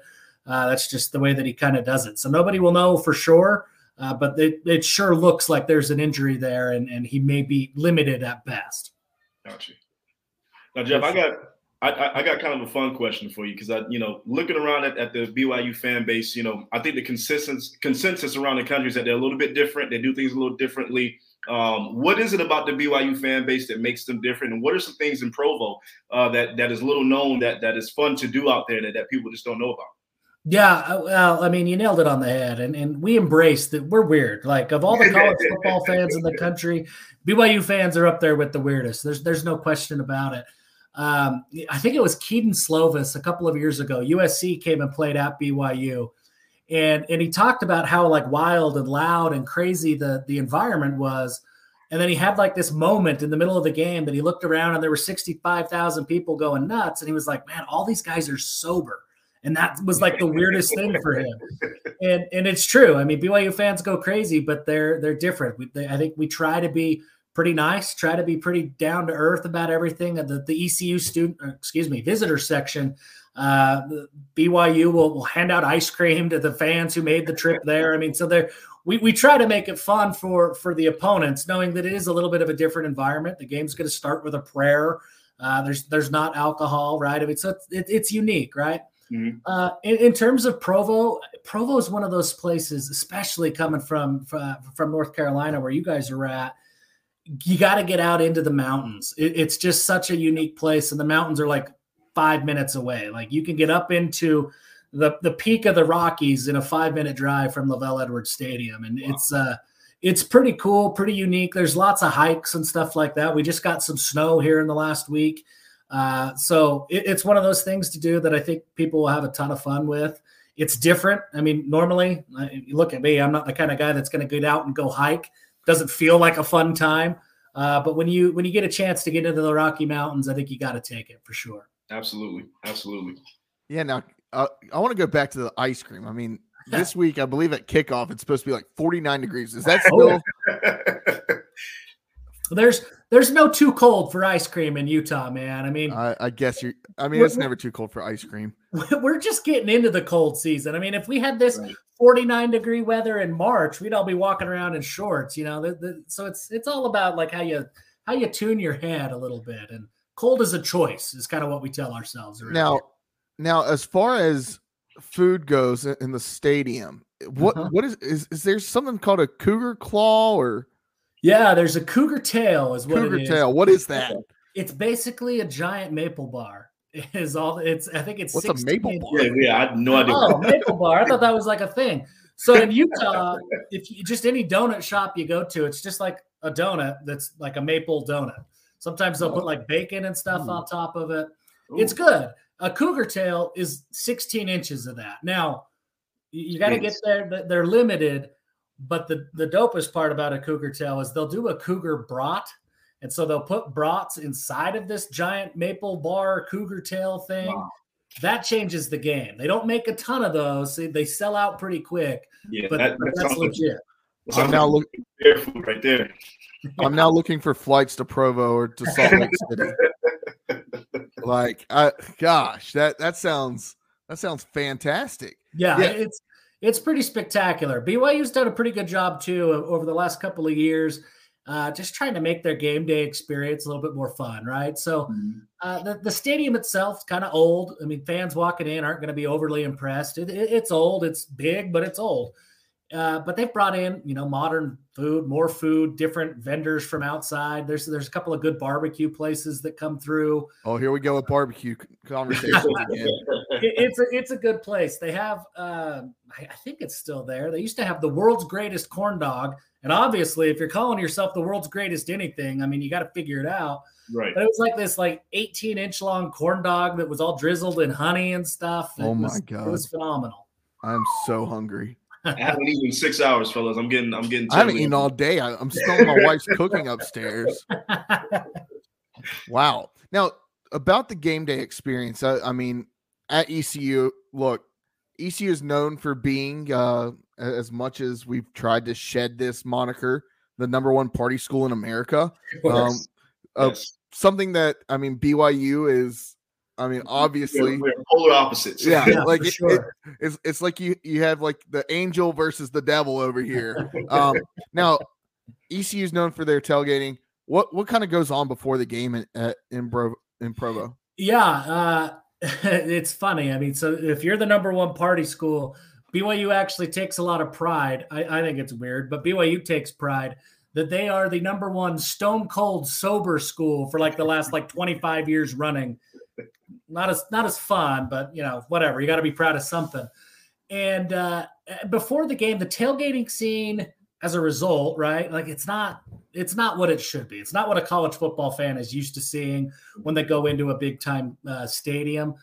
[SPEAKER 3] Uh, that's just the way that he kind of does it. So nobody will know for sure, uh, but it, it sure looks like there's an injury there, and, and he may be limited at best.
[SPEAKER 2] Gotcha. Now, Jeff, I got I, I, got kind of a fun question for you because I, you know, looking around at, at, the BYU fan base, you know, I think the consensus consensus around the country is that they're a little bit different. They do things a little differently. Um, what is it about the BYU fan base that makes them different, and what are some things in Provo uh, that that is little known that that is fun to do out there that, that people just don't know about?
[SPEAKER 3] Yeah, uh, well, I mean, you nailed it on the head, and and we embrace that we're weird. Like of all the college football fans in the country, BYU fans are up there with the weirdest. There's there's no question about it. Um, I think it was Kedon Slovis a couple of years ago. USC came and played at BYU, and and he talked about how like wild and loud and crazy the the environment was. And then he had like this moment in the middle of the game that he looked around and there were 65,000 people going nuts. And he was like man all these guys are sober. And that was like the weirdest thing for him. And and it's true. I mean BYU fans go crazy but they're they're different. We, they, i think we try to be pretty nice try to be pretty down to earth about everything the, the ecu student excuse me visitor section uh, BYU will, will hand out ice cream to the fans who made the trip there. I mean, so there we, we try to make it fun for for the opponents, knowing that it is a little bit of a different environment. The game's going to start with a prayer. Uh, there's there's not alcohol, right? I mean, so it's, it, it's unique, right? Mm-hmm. Uh, in, in, terms of Provo, Provo is one of those places, especially coming from from, from North Carolina, where you guys are at. You got to get out into the mountains. It, it's just such a unique place, and the mountains are like five minutes away. Like you can get up into the the peak of the Rockies in a five minute drive from LaVell Edwards Stadium, and wow. it's uh it's pretty cool, pretty unique. There's lots of hikes and stuff like that. We just got some snow here in the last week. Uh, so it, it's one of those things to do that I think people will have a ton of fun with. It's different. I mean, normally, you look at me, I'm not the kind of guy that's going to get out and go hike. Doesn't feel like a fun time. Uh, but when you when you get a chance to get into the Rocky Mountains, I think you got to take it for sure.
[SPEAKER 2] Absolutely, absolutely.
[SPEAKER 1] Yeah. Now uh, I want to go back to the ice cream. I mean, this week I believe at kickoff it's supposed to be like 49 degrees. Is that oh,
[SPEAKER 3] still? There's there's no too cold for ice cream in Utah, man. I mean,
[SPEAKER 1] I, I guess you. I mean, it's never too cold for ice cream.
[SPEAKER 3] We're just getting into the cold season. I mean, if we had this right. 49 degree weather in March, we'd all be walking around in shorts. You know, the, the, so it's it's all about like how you how you tune your head a little bit. And cold is a choice is kind of what we tell ourselves.
[SPEAKER 1] Now, here. now as far as food goes in the stadium, what, uh-huh. what is, is is there something called a cougar claw or?
[SPEAKER 3] Yeah, there's a cougar tail. Is what
[SPEAKER 1] cougar tail. What is that?
[SPEAKER 3] It's basically a giant maple bar. Is all it's. I think it's
[SPEAKER 1] what's a maple bar?
[SPEAKER 2] Yeah, yeah, I had no oh, idea.
[SPEAKER 3] Oh, maple bar. I thought that was like a thing. So in Utah, if you just any donut shop you go to, it's just like a donut that's like a maple donut. Sometimes they'll put oh. like bacon and stuff Ooh. on top of it. Ooh. It's good. A cougar tail is 16 inches of that. Now, you got to get there. They're limited, but the, the dopest part about a cougar tail is they'll do a cougar brat. And so they'll put brats inside of this giant maple bar cougar tail thing. Wow. That changes the game. They don't make a ton of those. They, sell out pretty quick. Yeah, but, that, but that's legit.
[SPEAKER 1] I'm now looking
[SPEAKER 2] right there.
[SPEAKER 1] I'm now looking for flights to Provo or to Salt Lake City. like, I, gosh, that that sounds that sounds fantastic.
[SPEAKER 3] Yeah, yeah, it's it's pretty spectacular. BYU's done a pretty good job too over the last couple of years, uh, just trying to make their game day experience a little bit more fun, right? So mm-hmm. uh, the the stadium itself kind of old. I mean, fans walking in aren't going to be overly impressed. It, it, it's old, it's big, but it's old. Uh, but they've brought in, you know, modern food, more food, different vendors from outside. There's there's a couple of good barbecue places that come through.
[SPEAKER 1] Oh, here we go with barbecue conversation again.
[SPEAKER 3] it, it's a it's a good place. They have, uh, I, I think it's still there. They used to have the world's greatest corn dog, and obviously, if you're calling yourself the world's greatest anything, I mean, you got to figure it out.
[SPEAKER 2] Right.
[SPEAKER 3] But it was like this like 18 inch long corn dog that was all drizzled in honey and stuff.
[SPEAKER 1] oh my
[SPEAKER 3] was,
[SPEAKER 1] god,
[SPEAKER 3] it was phenomenal.
[SPEAKER 1] I'm so hungry.
[SPEAKER 2] I haven't eaten six hours, fellas. I'm getting, I'm getting.
[SPEAKER 1] I haven't eaten all day. I, am smelling my wife's cooking upstairs. Wow. Now about the game day experience. I, I, mean, at ECU, look, ECU is known for being, uh, as much as we've tried to shed this moniker, the number one party school in America. Um, uh, something that I mean, BYU is I mean, obviously,
[SPEAKER 2] we're, we're polar opposites.
[SPEAKER 1] Yeah, yeah like it, sure. it, it's it's like you you have like the angel versus the devil over here. Um, now, ECU is known for their tailgating. What what kind of goes on before the game in uh, in, Bro, in Provo?
[SPEAKER 3] Yeah, uh, it's funny. I mean, so if you're the number one party school, BYU actually takes a lot of pride. I, I think it's weird, but BYU takes pride that they are the number one stone cold sober school for like the last like 25 years running not as not as fun, but you know, whatever. You got to be proud of something. And uh, before the game, the tailgating scene, as a result, right? Like it's not it's not what it should be. It's not what a college football fan is used to seeing when they go into a big time uh, stadium.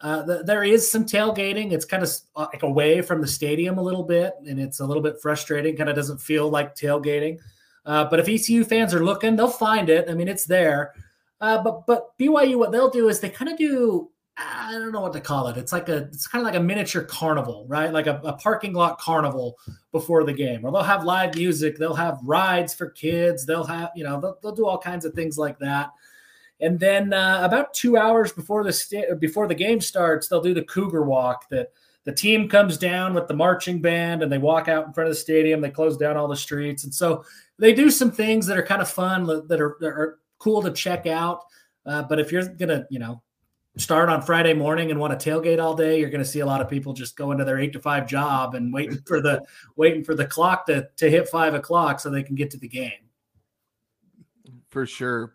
[SPEAKER 3] Uh, the, there is some tailgating. It's kind of uh, like away from the stadium a little bit, and it's a little bit frustrating. Kind of doesn't feel like tailgating. Uh, but if ECU fans are looking, they'll find it. I mean, it's there. Uh, but but BYU, what they'll do is they kind of do I don't know what to call it. It's like a it's kind of like a miniature carnival, right? Like a, a, parking lot carnival before the game, or they'll have live music, they'll have rides for kids, they'll have you know they'll, they'll do all kinds of things like that. And then uh, about two hours before the sta- before the game starts, they'll do the Cougar Walk. That the team comes down with the marching band and they walk out in front of the stadium. They close down all the streets, and so they do some things that are kind of fun that are, that are cool to check out. Uh, but if you're gonna, you know, start on Friday morning and want to tailgate all day, you're going to see a lot of people just go into their eight to five job and waiting for the waiting for the clock to to hit five o'clock so they can get to the game.
[SPEAKER 1] For sure.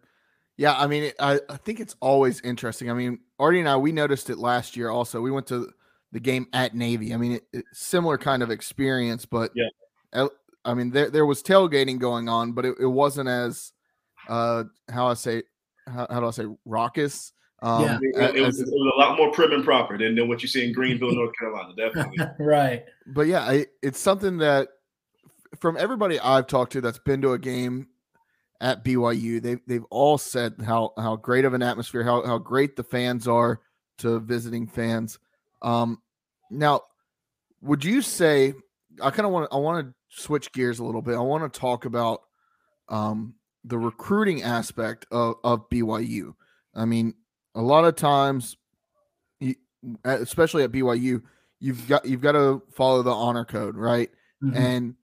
[SPEAKER 1] Yeah, I mean, I, I think it's always interesting. I mean, Artie and I, we noticed it last year also. We went to the game at Navy. I mean, it, it, similar kind of experience, but
[SPEAKER 2] yeah,
[SPEAKER 1] I mean, there there was tailgating going on, but it, it wasn't as uh how I say how, how do I say raucous.
[SPEAKER 3] Um, yeah,
[SPEAKER 2] it, it, was, it, was, a lot more prim and proper than, than what you see in Greenville, North Carolina. Definitely,
[SPEAKER 3] right.
[SPEAKER 1] But yeah, I, it's something that from everybody I've talked to that's been to a game at BYU, they've they've all said how how great of an atmosphere, how how great the fans are to visiting fans. Um, now, would you say I kind of want I want to switch gears a little bit. I want to talk about um, the recruiting aspect of, of BYU. I mean, a lot of times, especially at BYU, you've got you've got to follow the honor code, right? Mm-hmm. And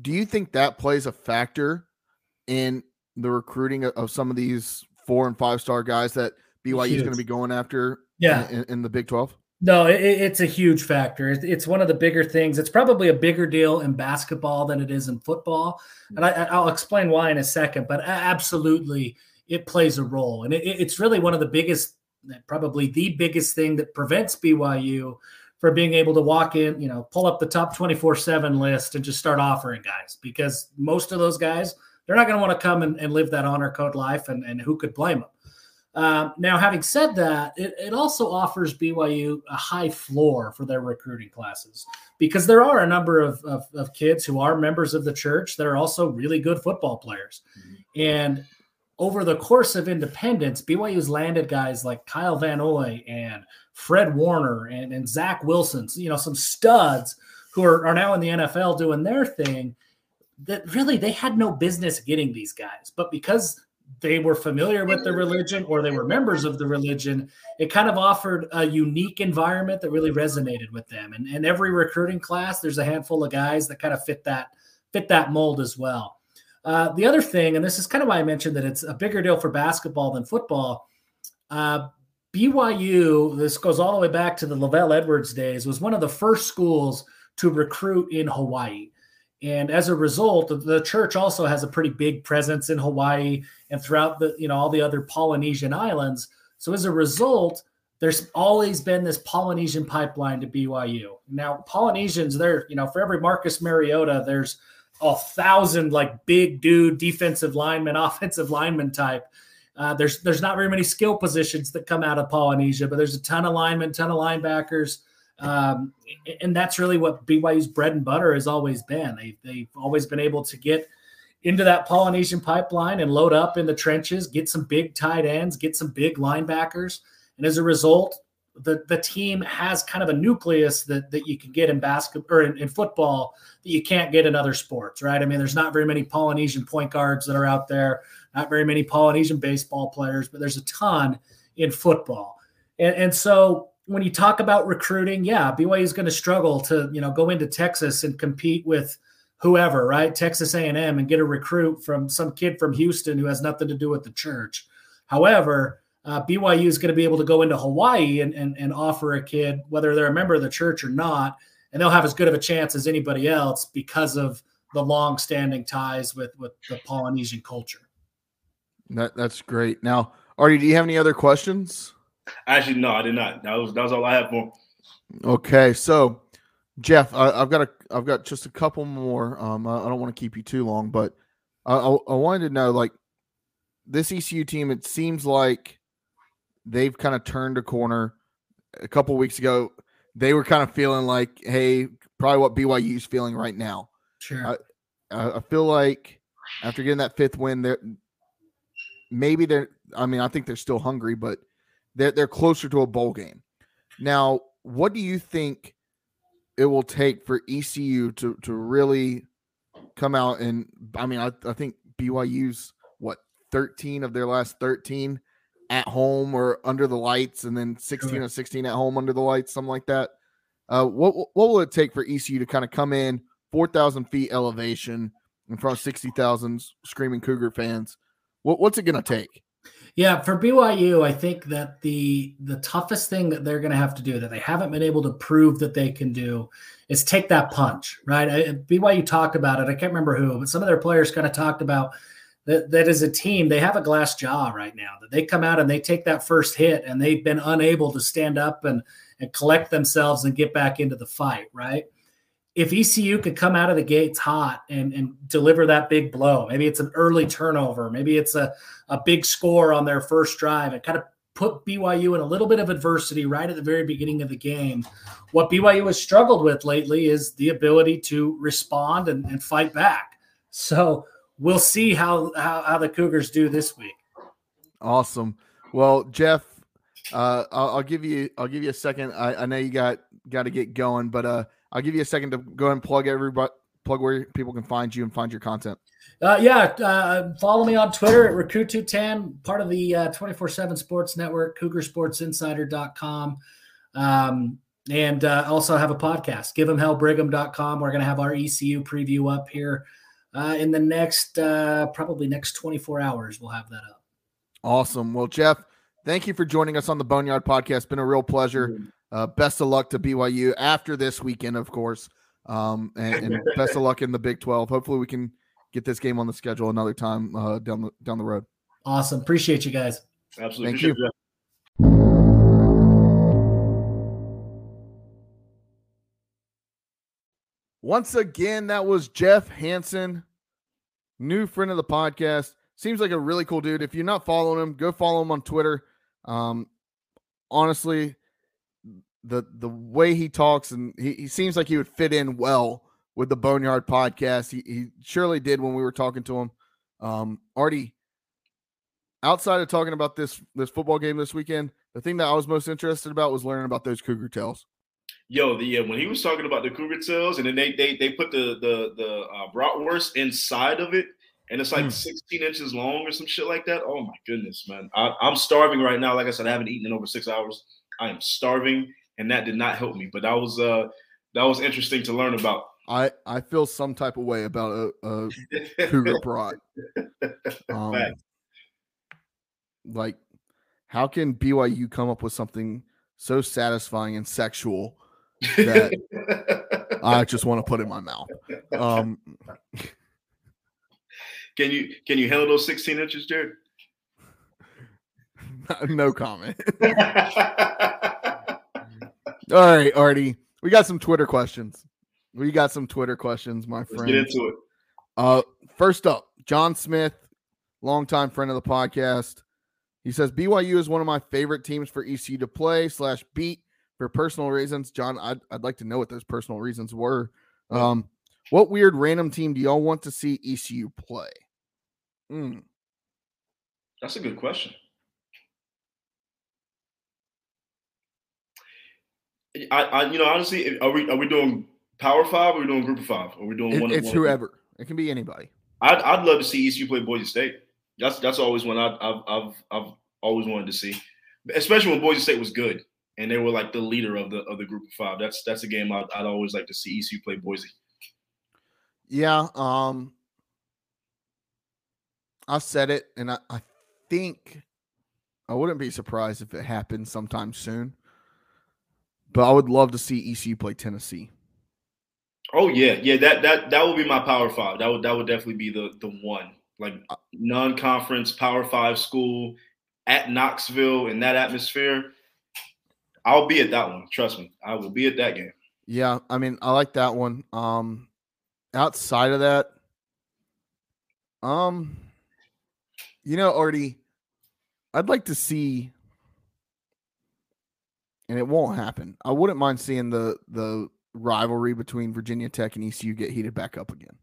[SPEAKER 1] do you think that plays a factor in the recruiting of, some of these four and five star guys that BYU is going to be going after?
[SPEAKER 3] Yeah,
[SPEAKER 1] in, in the Big Twelve.
[SPEAKER 3] No, it, it's a huge factor. It's one of the bigger things. It's probably a bigger deal in basketball than it is in football, and I, will explain why in a second. But absolutely, it plays a role, and it, it's really one of the biggest, probably the biggest thing that prevents BYU from being able to walk in, you know, pull up the top twenty four seven list and just start offering guys because most of those guys they're not going to want to come and, and, live that honor code life, and, and who could blame them? Um, now, having said that, it, it, also offers BYU a high floor for their recruiting classes because there are a number of, of, of kids who are members of the church that are also really good football players. Mm-hmm. And over the course of independence, BYU's landed guys like Kyle Van Noy and Fred Warner and, and Zach Wilson, you know, some studs who are, are now in the NFL doing their thing that really they had no business getting these guys. But because they were familiar with the religion or they were members of the religion, it kind of offered a unique environment that really resonated with them. And, and every recruiting class, there's a handful of guys that kind of fit that fit that mold as well. Uh, the other thing, and this is kind of why I mentioned that it's a bigger deal for basketball than football. Uh, BYU, this goes all the way back to the LaVell Edwards days, was one of the first schools to recruit in Hawaii. And as a result, the church also has a pretty big presence in Hawaii and throughout the, you know, all the other Polynesian islands. So as a result, there's always been this Polynesian pipeline to BYU. Now, Polynesians, there, you know, for every Marcus Mariota, there's a thousand like big dude defensive lineman, offensive lineman type. Uh, there's there's not very many skill positions that come out of Polynesia, but there's a ton of linemen, ton of linebackers. Um, and that's really what BYU's bread and butter has always been. They, they've always been able to get into that Polynesian pipeline and load up in the trenches, get some big tight ends, get some big linebackers. And as a result, the, the team has kind of a nucleus that, that you can get in basketball or in, in football that you can't get in other sports, right? I mean, there's not very many Polynesian point guards that are out there, not very many Polynesian baseball players, but there's a ton in football. And, and so when you talk about recruiting, yeah, BYU is going to struggle to you know go into Texas and compete with whoever, right? Texas A&M and get a recruit from some kid from Houston who has nothing to do with the church. However, uh, BYU is going to be able to go into Hawaii and, and, and offer a kid, whether they're a member of the church or not, and they'll have as good of a chance as anybody else because of the long-standing ties with with the Polynesian culture.
[SPEAKER 1] That that's great. Now, Artie, do you have any other questions?
[SPEAKER 2] Actually, no, I did not. That was that was all I had for.
[SPEAKER 1] Okay, so Jeff, I, have got a I've got just a couple more. Um, I, I don't want to keep you too long, but I, I, I wanted to know like this ECU team. It seems like they've kind of turned a corner. A couple weeks ago, they were kind of feeling like, hey, probably what BYU's feeling right now.
[SPEAKER 3] Sure.
[SPEAKER 1] I, I feel like after getting that fifth win, they're maybe they're. I mean, I think they're still hungry, but they're, they're closer to a bowl game. Now, what do you think it will take for ECU to, to really come out and I mean, I, I think BYU's what 13 of their last 13 at home or under the lights, and then 16 or 16 at home under the lights, something like that. Uh, what what will it take for ECU to kind of come in 4,000 feet elevation in front of 60,000 screaming Cougar fans? What, what's it going to take?
[SPEAKER 3] Yeah, for BYU, I think that the the toughest thing that they're going to have to do that they haven't been able to prove that they can do is take that punch, right? I, BYU talked about it. I can't remember who, but some of their players kind of talked about that, that as a team, they have a glass jaw right now. That they come out and they take that first hit and they've been unable to stand up and and collect themselves and get back into the fight, right? If ECU could come out of the gates hot and, and deliver that big blow, maybe it's an early turnover, maybe it's a, a big score on their first drive and kind of put BYU in a little bit of adversity right at the very beginning of the game. What BYU has struggled with lately is the ability to respond and, and fight back. So we'll see how, how, how the Cougars do this week.
[SPEAKER 1] Awesome. Well, Jeff, uh, I'll, I'll, give you I'll give you a second. I, I know you got got to get going, but uh, I'll give you a second to go ahead and plug everybody plug where people can find you and find your content.
[SPEAKER 3] Uh, yeah, uh, follow me on Twitter at recruit210, part of the uh, 24 7 Sports Network, cougarsportsinsider.com. Um, and uh, also have a podcast, giveemhellbrigham.com. We're going to have our ECU preview up here uh, in the next, uh, probably next 24 hours. We'll have that up.
[SPEAKER 1] Awesome. Well, Jeff, thank you for joining us on the Boneyard podcast. Been a real pleasure. Uh, best of luck to BYU after this weekend, of course. Um, and, and best of luck in the Big 12. Hopefully, we can get this game on the schedule another time uh, down the down the road.
[SPEAKER 3] Awesome. Appreciate you guys.
[SPEAKER 2] Absolutely.
[SPEAKER 1] Thank you. Once again, that was Jeff Hansen, new friend of the podcast. Seems like a really cool dude. If you're not following him, go follow him on Twitter. Um, honestly, the the way he talks and he, he seems like he would fit in well with the Boneyard podcast. He, he surely did when we were talking to him. Um, Artie, outside of talking about this this football game this weekend, the thing that I was most interested about was learning about those Cougar tails.
[SPEAKER 2] Yo, the yeah, when he was talking about the Cougar tails, and then they they they put the the the uh, bratwurst inside of it, and it's like mm. 16 inches long or some shit like that. Oh my goodness, man! I, I'm starving right now. Like I said, I haven't eaten in over six hours. I am starving and that did not help me. But that was uh that was interesting to learn about.
[SPEAKER 1] I I feel some type of way about a, a cougar brat. Um, like, how can BYU come up with something so satisfying and sexual that I just want to put in my mouth? Um,
[SPEAKER 2] can you can you handle those 16 inches, Jared?
[SPEAKER 1] no comment. All right, Artie. We got some Twitter questions. We got some Twitter questions, my friend.
[SPEAKER 2] get into it.
[SPEAKER 1] Uh, first up, John Smith, longtime friend of the podcast. He says BYU is one of my favorite teams for ECU to play slash beat for personal reasons. John, I'd, I'd like to know what those personal reasons were. Um, what weird random team do y'all want to see ECU play?
[SPEAKER 2] Mm. That's a good question. I, I, you know, honestly, are we are we doing Power Five? Or are we doing Group of Five? Are we doing
[SPEAKER 1] it,
[SPEAKER 2] one?
[SPEAKER 1] It's
[SPEAKER 2] one
[SPEAKER 1] whoever. It can be anybody.
[SPEAKER 2] I'd, I'd love to see ECU play Boise State. That's that's always one I've I've I've, I've always wanted to see, especially when Boise State was good and they were like the leader of the of the Group of Five. That's that's a game I'd, I'd always like to see ECU play Boise.
[SPEAKER 1] Yeah, um, I've said it, and I, I think I wouldn't be surprised if it happens sometime soon. But I would love to see ECU play Tennessee.
[SPEAKER 2] Oh yeah, yeah. That that that would be my Power Five. That would that would definitely be the the one. Like uh, non-conference Power Five school at Knoxville in that atmosphere. I'll be at that one. Trust me, I will be at that game.
[SPEAKER 1] Yeah, I mean, I like that one. Um, outside of that, um, you know, already, I'd like to see and it won't happen. I wouldn't mind seeing the the rivalry between Virginia Tech and ECU get heated back up again.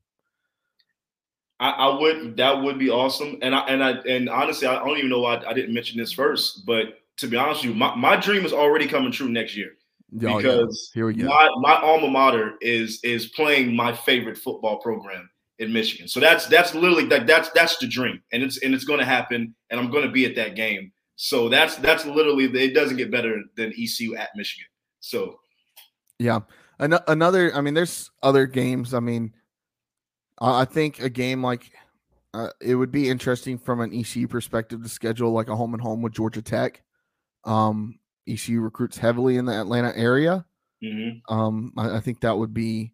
[SPEAKER 2] I, I would. That would be awesome. And I and I and honestly, I don't even know why I, I didn't mention this first. But to be honest with you, my, my dream is already coming true next year. Oh, because yeah. Here we go. My, my alma mater is is playing my favorite football program in Michigan. So that's that's literally that that's that's the dream, and it's and it's going to happen, and I'm going to be at that game. So that's that's literally it doesn't get better than ECU at Michigan. So
[SPEAKER 1] yeah, An- another. I mean, there's other games. I mean, I think a game like uh, it would be interesting from an ECU perspective to schedule like a home and home with Georgia Tech. Um, ECU recruits heavily in the Atlanta area. Mm-hmm. Um, I, I, think that would be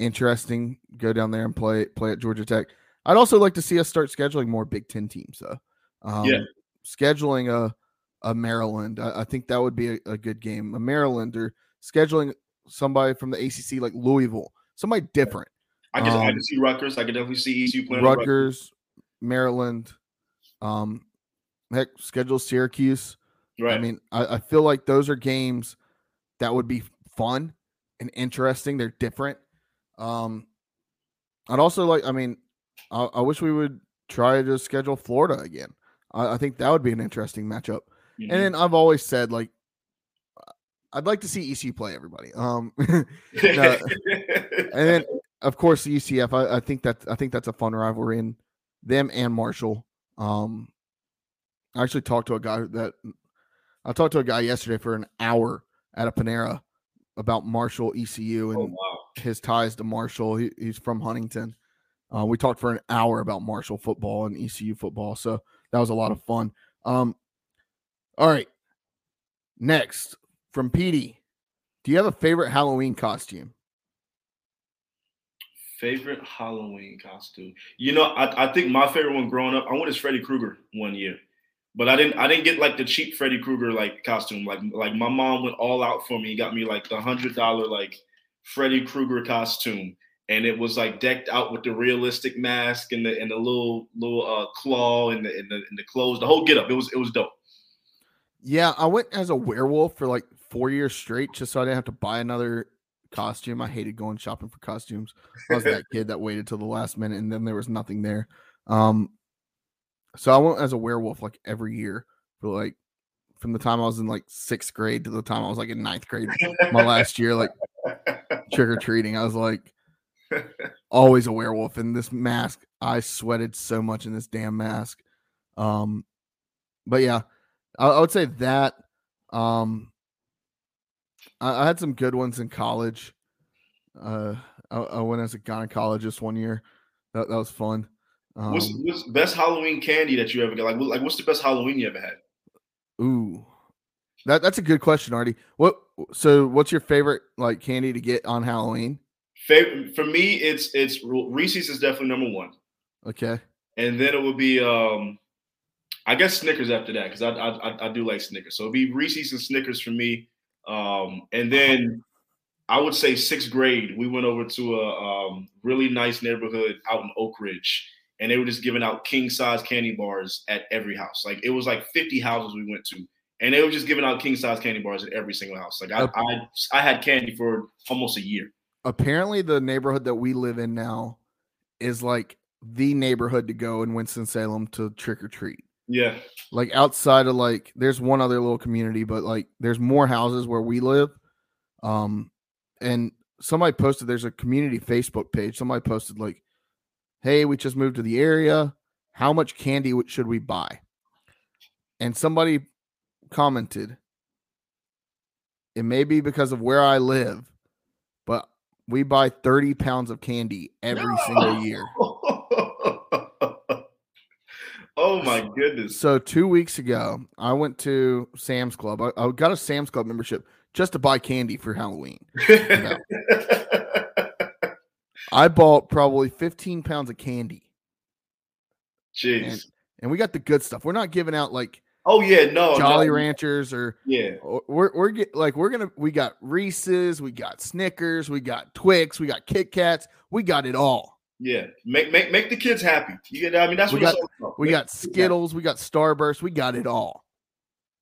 [SPEAKER 1] interesting. Go down there and play play at Georgia Tech. I'd also like to see us start scheduling more Big Ten teams though. Um, yeah scheduling a a Maryland. I, I think that would be a, a, good game. A Maryland or scheduling somebody from the ACC like Louisville, somebody different.
[SPEAKER 2] I can, um, I can see Rutgers. I can definitely see ECU playing
[SPEAKER 1] Rutgers, Rutgers, Maryland. Um, heck, schedule Syracuse. Right. I mean, I, I feel like those are games that would be fun and interesting. They're different. Um, I'd also like. I mean, I, I wish we would try to schedule Florida again. I, I think that would be an interesting matchup. Mm-hmm. And then I've always said like I'd like to see ECU play everybody. Um, no, and then of course the UCF. I, I, think that I think that's a fun rivalry in them and Marshall. Um, I actually talked to a guy that I talked to a guy yesterday for an hour at a Panera about Marshall ECU and oh, wow. his ties to Marshall. He, he's from Huntington. Uh, we talked for an hour about Marshall football and ECU football, so that was a lot of fun. Um, all right, next from Petey, do you have a favorite Halloween costume?
[SPEAKER 2] Favorite Halloween costume? You know, I, I think my favorite one growing up, I went as Freddy Krueger one year, but I didn't I didn't get like the cheap Freddy Krueger like costume. Like like my mom went all out for me. He got me like the hundred dollar like Freddy Krueger costume and it was like decked out with the realistic mask and the and the little little uh, claw and the, and the and the clothes, the whole getup. It was it was dope.
[SPEAKER 1] Yeah, I went as a werewolf for like four years straight, just so I didn't have to buy another costume. I hated going shopping for costumes. I was that kid that waited till the last minute, and then there was nothing there. Um, so I went as a werewolf like every year for like from the time I was in like sixth grade to the time I was like in ninth grade. My last year, like trick or treating, I was like always a werewolf. in this mask, I sweated so much in this damn mask. Um, but yeah, I, I would say that. Um, I, I, had some good ones in college. Uh, I, I, went as a gynecologist one year. That, that was fun.
[SPEAKER 2] Um, what's, what's best Halloween candy that you ever got? Like, like what's the best Halloween you ever had?
[SPEAKER 1] Ooh, that that's a good question, Artie. What so? What's your favorite like candy to get on Halloween?
[SPEAKER 2] Favorite for me, it's it's Reese's is definitely number one.
[SPEAKER 1] Okay.
[SPEAKER 2] And then it would be um I guess Snickers after that because I, I I do like Snickers. So it'd be Reese's and Snickers for me. Um and then I would say sixth grade, we went over to a um, really nice neighborhood out in Oak Ridge, and they were just giving out king size candy bars at every house. Like it was like 50 houses we went to, and they were just giving out king size candy bars at every single house. Like I, I, I had candy for almost a year
[SPEAKER 1] apparently the neighborhood that we live in now is like the neighborhood to go in Winston-Salem to trick or treat.
[SPEAKER 2] Yeah.
[SPEAKER 1] Like outside of like there's one other little community, but like there's more houses where we live. Um and somebody posted there's a community Facebook page. Somebody posted like, "Hey, we just moved to the area. How much candy should we buy?" And somebody commented, "It may be because of where I live, we buy 30 pounds of candy every no. single year.
[SPEAKER 2] oh my goodness.
[SPEAKER 1] So two weeks ago, I went to Sam's Club. I, I got a Sam's Club membership just to buy candy for Halloween. I bought probably 15 pounds of candy.
[SPEAKER 2] Jeez.
[SPEAKER 1] And, and we got the good stuff. We're not giving out like
[SPEAKER 2] Oh yeah, no
[SPEAKER 1] Jolly
[SPEAKER 2] no.
[SPEAKER 1] Ranchers or
[SPEAKER 2] yeah.
[SPEAKER 1] We're we're get, like we're gonna we got Reese's, we got Snickers, we got Twix, we got Kit Kats, we got it all.
[SPEAKER 2] Yeah, make make make the kids happy. You get I mean that's
[SPEAKER 1] we got we got Skittles, we got Starburst, we got it all.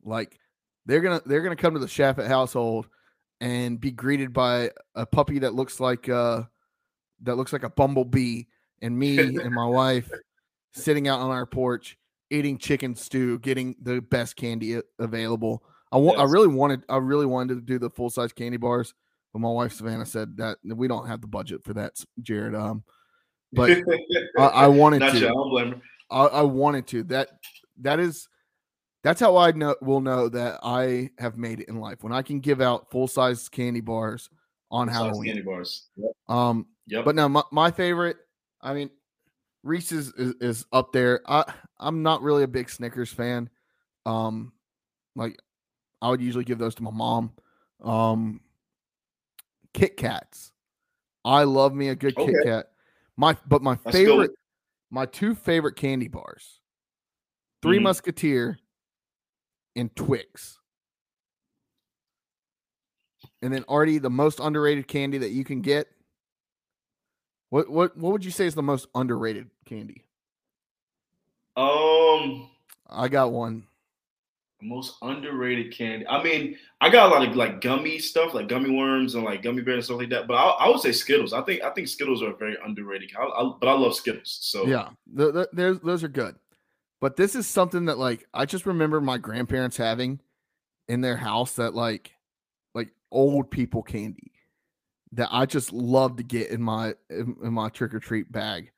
[SPEAKER 1] Like they're gonna they're gonna come to the Shafit household and be greeted by a puppy that looks like uh that looks like a bumblebee and me and my wife sitting out on our porch eating chicken stew, getting the best candy available. I. Yes. I really wanted. I really wanted to do the full size candy bars, but my wife Savannah said that we don't have the budget for that, Jared. Um, but I, I, wanted Not to. I, I wanted to. That that is that's how I know will know that I have made it in life when I can give out full size candy bars on full Halloween.
[SPEAKER 2] Candy bars. Yep.
[SPEAKER 1] Um. Yep. But now my, my favorite. I mean, Reese's is, is up there. I I'm not really a big Snickers fan. Um, like I would usually give those to my mom. Um, Kit Kats. I love me a good okay. Kit Kat. My but my Let's favorite, my two favorite candy bars, 3 mm-hmm. Musketeer and Twix. And then Artie, the most underrated candy that you can get. What what what would you say is the most underrated candy?
[SPEAKER 2] Um,
[SPEAKER 1] I got one.
[SPEAKER 2] most underrated candy. I mean, I got a lot of like gummy stuff, like gummy worms and like gummy bears and stuff like that. But I, I would say Skittles. I think I think Skittles are a very underrated. I, I, but I love Skittles. So
[SPEAKER 1] Yeah, th- th- there's those are good. But this is something that like I just remember my grandparents having in their house that like like old people candy that I just love to get in my in, in my trick or treat bag.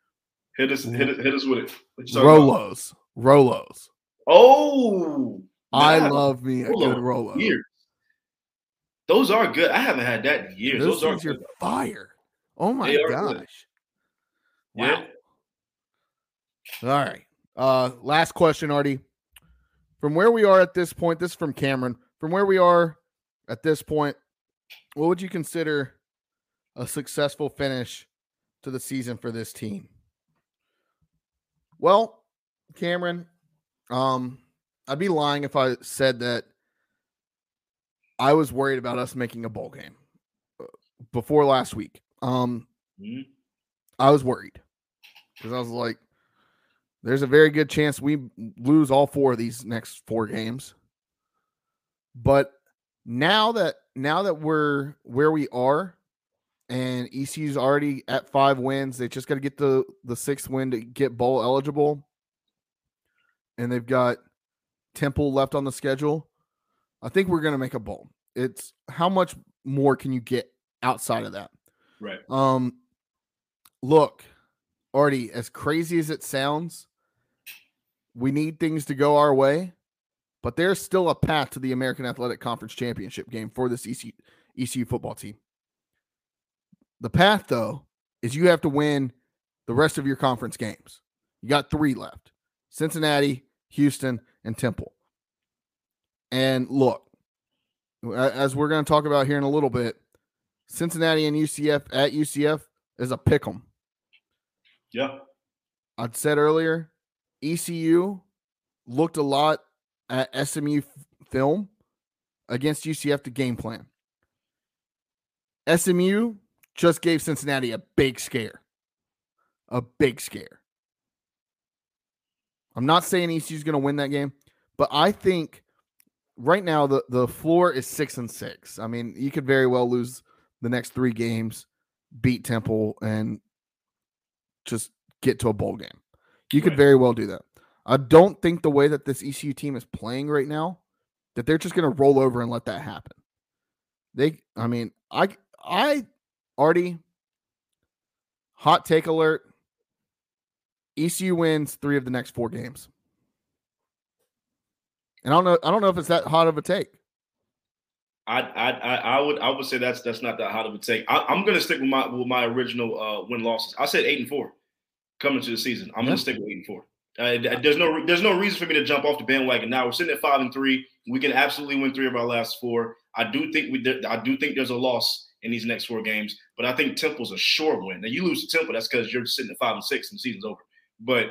[SPEAKER 2] hit us, hit us, hit us with it. Talking about?
[SPEAKER 1] Rolos, Rolos.
[SPEAKER 2] Oh,
[SPEAKER 1] I love me a
[SPEAKER 2] Rolo
[SPEAKER 1] good Rolo.
[SPEAKER 2] years. Those are good. I haven't had that in years.
[SPEAKER 1] Those
[SPEAKER 2] Those, are good.
[SPEAKER 1] fire. Oh my
[SPEAKER 2] are good.
[SPEAKER 1] gosh.
[SPEAKER 2] Yeah.
[SPEAKER 1] All right. Uh last question, Artie. From where we are at this point, this is from Cameron. From where we are at this point, what would you consider a successful finish to the season for this team? Well, Cameron, um, I'd be lying if I said that I was worried about us making a bowl game uh, before last week. Um,
[SPEAKER 2] Mhm.
[SPEAKER 1] I was worried because I was like, there's a very good chance we lose all four of these next four games. But now that now that we're where we are and ECU's already at five wins, they just got to get the the sixth win to get bowl eligible. And they've got Temple left on the schedule. I think we're gonna make a bowl. It's how much more can you get outside of that?
[SPEAKER 2] Right.
[SPEAKER 1] Um, look, Artie, as crazy as it sounds, we need things to go our way, but there's still a path to the American Athletic Conference Championship game for this ECU, ECU football team. The path, though, is you have to win the rest of your conference games. You got three left Cincinnati, Houston, and Temple. And look, as we're going to talk about here in a little bit, Cincinnati and UCF at UCF is a pick 'em.
[SPEAKER 2] Yeah.
[SPEAKER 1] I'd said earlier, ECU looked a lot at SMU f- film against UCF to game plan. SMU just gave Cincinnati a big scare. A big scare. I'm not saying ECU's going to win that game, but I think right now the, the floor is six and six. I mean, you could very well lose the next three games, beat Temple, and just get to a bowl game. You could
[SPEAKER 2] Right.
[SPEAKER 1] very well do that. I don't think the way that this ECU team is playing right now, that they're just going to roll over and let that happen. They, I mean, I, I already hot take alert. ECU wins three of the next four games. And I don't know. I don't know if it's that hot of a take.
[SPEAKER 2] I, I I would I would say that's that's not that hot of a take. I, I'm gonna stick with my with my original uh, win losses. I said eight and four coming to the season. I'm
[SPEAKER 1] Yeah.
[SPEAKER 2] gonna stick with eight and four. Uh, there's no re- there's no reason for me to jump off the bandwagon now. We're sitting at five and three. We can absolutely win three of our last four. I do think we I do think there's a loss in these next four games, but I think Temple's a sure win. Now you lose to Temple, that's because you're sitting at five and six and the season's over. But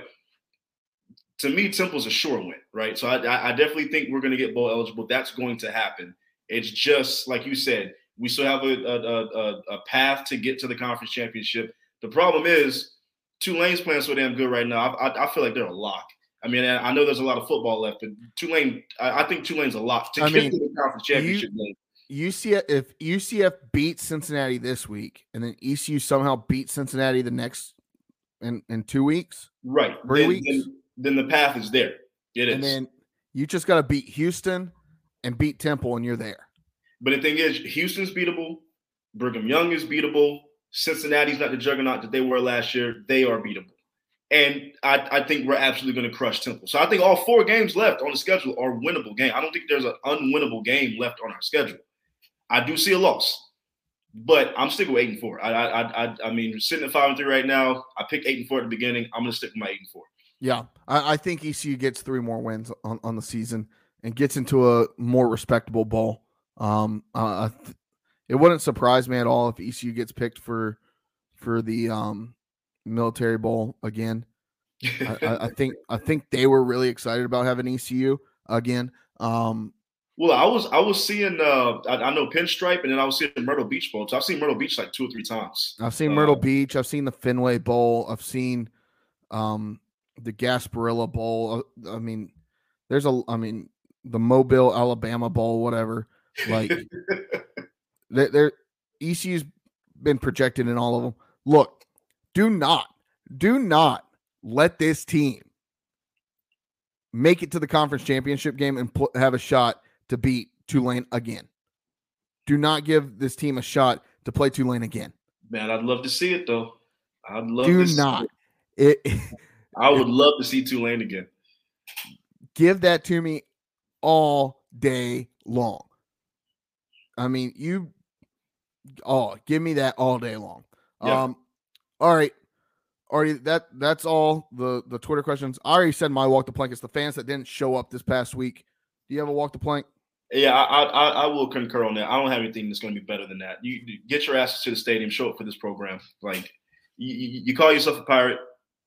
[SPEAKER 2] to me, Temple's a sure win, right? So I, I- definitely think we're going to get bowl eligible. That's going to happen. It's just like you said, we still have a, a, a, a path to get to the conference championship. The problem is Tulane's playing so damn good right now. I, I, I feel like they're a lock. I mean, I know there's a lot of football left, but Tulane, I, I think Tulane's a lock to
[SPEAKER 1] I
[SPEAKER 2] get
[SPEAKER 1] mean,
[SPEAKER 2] to the conference championship game.
[SPEAKER 1] UCF if UCF beats Cincinnati this week and then ECU somehow beats Cincinnati the next in in two weeks,
[SPEAKER 2] Right.
[SPEAKER 1] Three
[SPEAKER 2] Then,
[SPEAKER 1] weeks?
[SPEAKER 2] then, then the path is there. It is.
[SPEAKER 1] and then you just got to beat Houston and beat Temple, and you're there.
[SPEAKER 2] But the thing is, Houston's beatable. Brigham Young is beatable. Cincinnati's not the juggernaut that they were last year. They are beatable. And I, I think we're absolutely going to crush Temple. So I think all four games left on the schedule are winnable game. I don't think there's an unwinnable game left on our schedule. I do see a loss, but I'm sticking with eight and four. I I I, I mean, sitting at five and three right now. I picked eight and four at the beginning. I'm going to stick with my eight and four.
[SPEAKER 1] Yeah, I, I think ECU gets three more wins on, on the season and gets into a more respectable bowl. Um, uh, it wouldn't surprise me at all if ECU gets picked for for the um military bowl again. I, I, I think I think they were really excited about having ECU again. Um,
[SPEAKER 2] well, I was I was seeing uh I, I, know Pinstripe and then I was seeing Myrtle Beach Bowl. So I've seen Myrtle Beach like two or three times.
[SPEAKER 1] I've seen Myrtle uh, Beach. I've seen the Fenway Bowl. I've seen um the Gasparilla Bowl. Uh, I mean, there's a I mean the Mobile Alabama Bowl, whatever. Like there, there ECU's been projected in all of them. Look, do not, do not let this team make it to the conference championship game and pl- have a shot to beat Tulane again. Do not give this team a shot to play Tulane again.
[SPEAKER 2] Man, I'd love to see it though. I'd love
[SPEAKER 1] do not. It. it
[SPEAKER 2] I would love to see Tulane again.
[SPEAKER 1] Give that to me all day long. I mean, you oh, give me that all day long. Yeah. Um all right. Artie that that's all the the Twitter questions. I already said my walk the plank. It's the fans that didn't show up this past week. Do you have a walk the plank?
[SPEAKER 2] Yeah, I, I I will concur on that. I don't have anything that's going to be better than that. You, you get your asses to the stadium, show up for this program. Like you, you call yourself a pirate,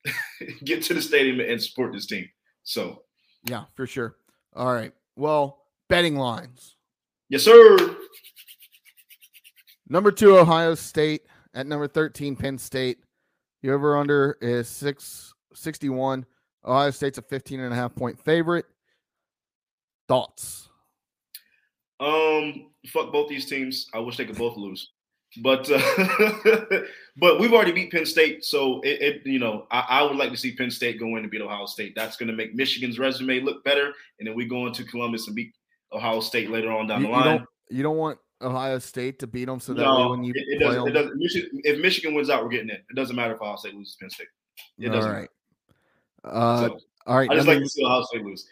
[SPEAKER 2] get to the stadium and support this team. So
[SPEAKER 1] yeah, for sure. All right. Well, betting lines.
[SPEAKER 2] Yes, sir.
[SPEAKER 1] Number two, Ohio State. At number 13, Penn State. The over under is 661. Ohio State's a 15 and a half point favorite. Thoughts?
[SPEAKER 2] Um, fuck both these teams. I wish they could both lose. But uh, but we've already beat Penn State, so it, it you know I, I, would like to see Penn State go in and beat Ohio State. That's going to make Michigan's resume look better, and then we go into Columbus and beat Ohio State later on down
[SPEAKER 1] you,
[SPEAKER 2] the line.
[SPEAKER 1] You don't, you don't, want Ohio State to beat them, so that no, when you
[SPEAKER 2] it, it doesn't, doesn't Michigan, if Michigan wins out, we're getting in. It doesn't matter if Ohio State loses Penn State. It doesn't. All right.
[SPEAKER 1] Uh, so, all right.
[SPEAKER 2] I just like to see Ohio State lose.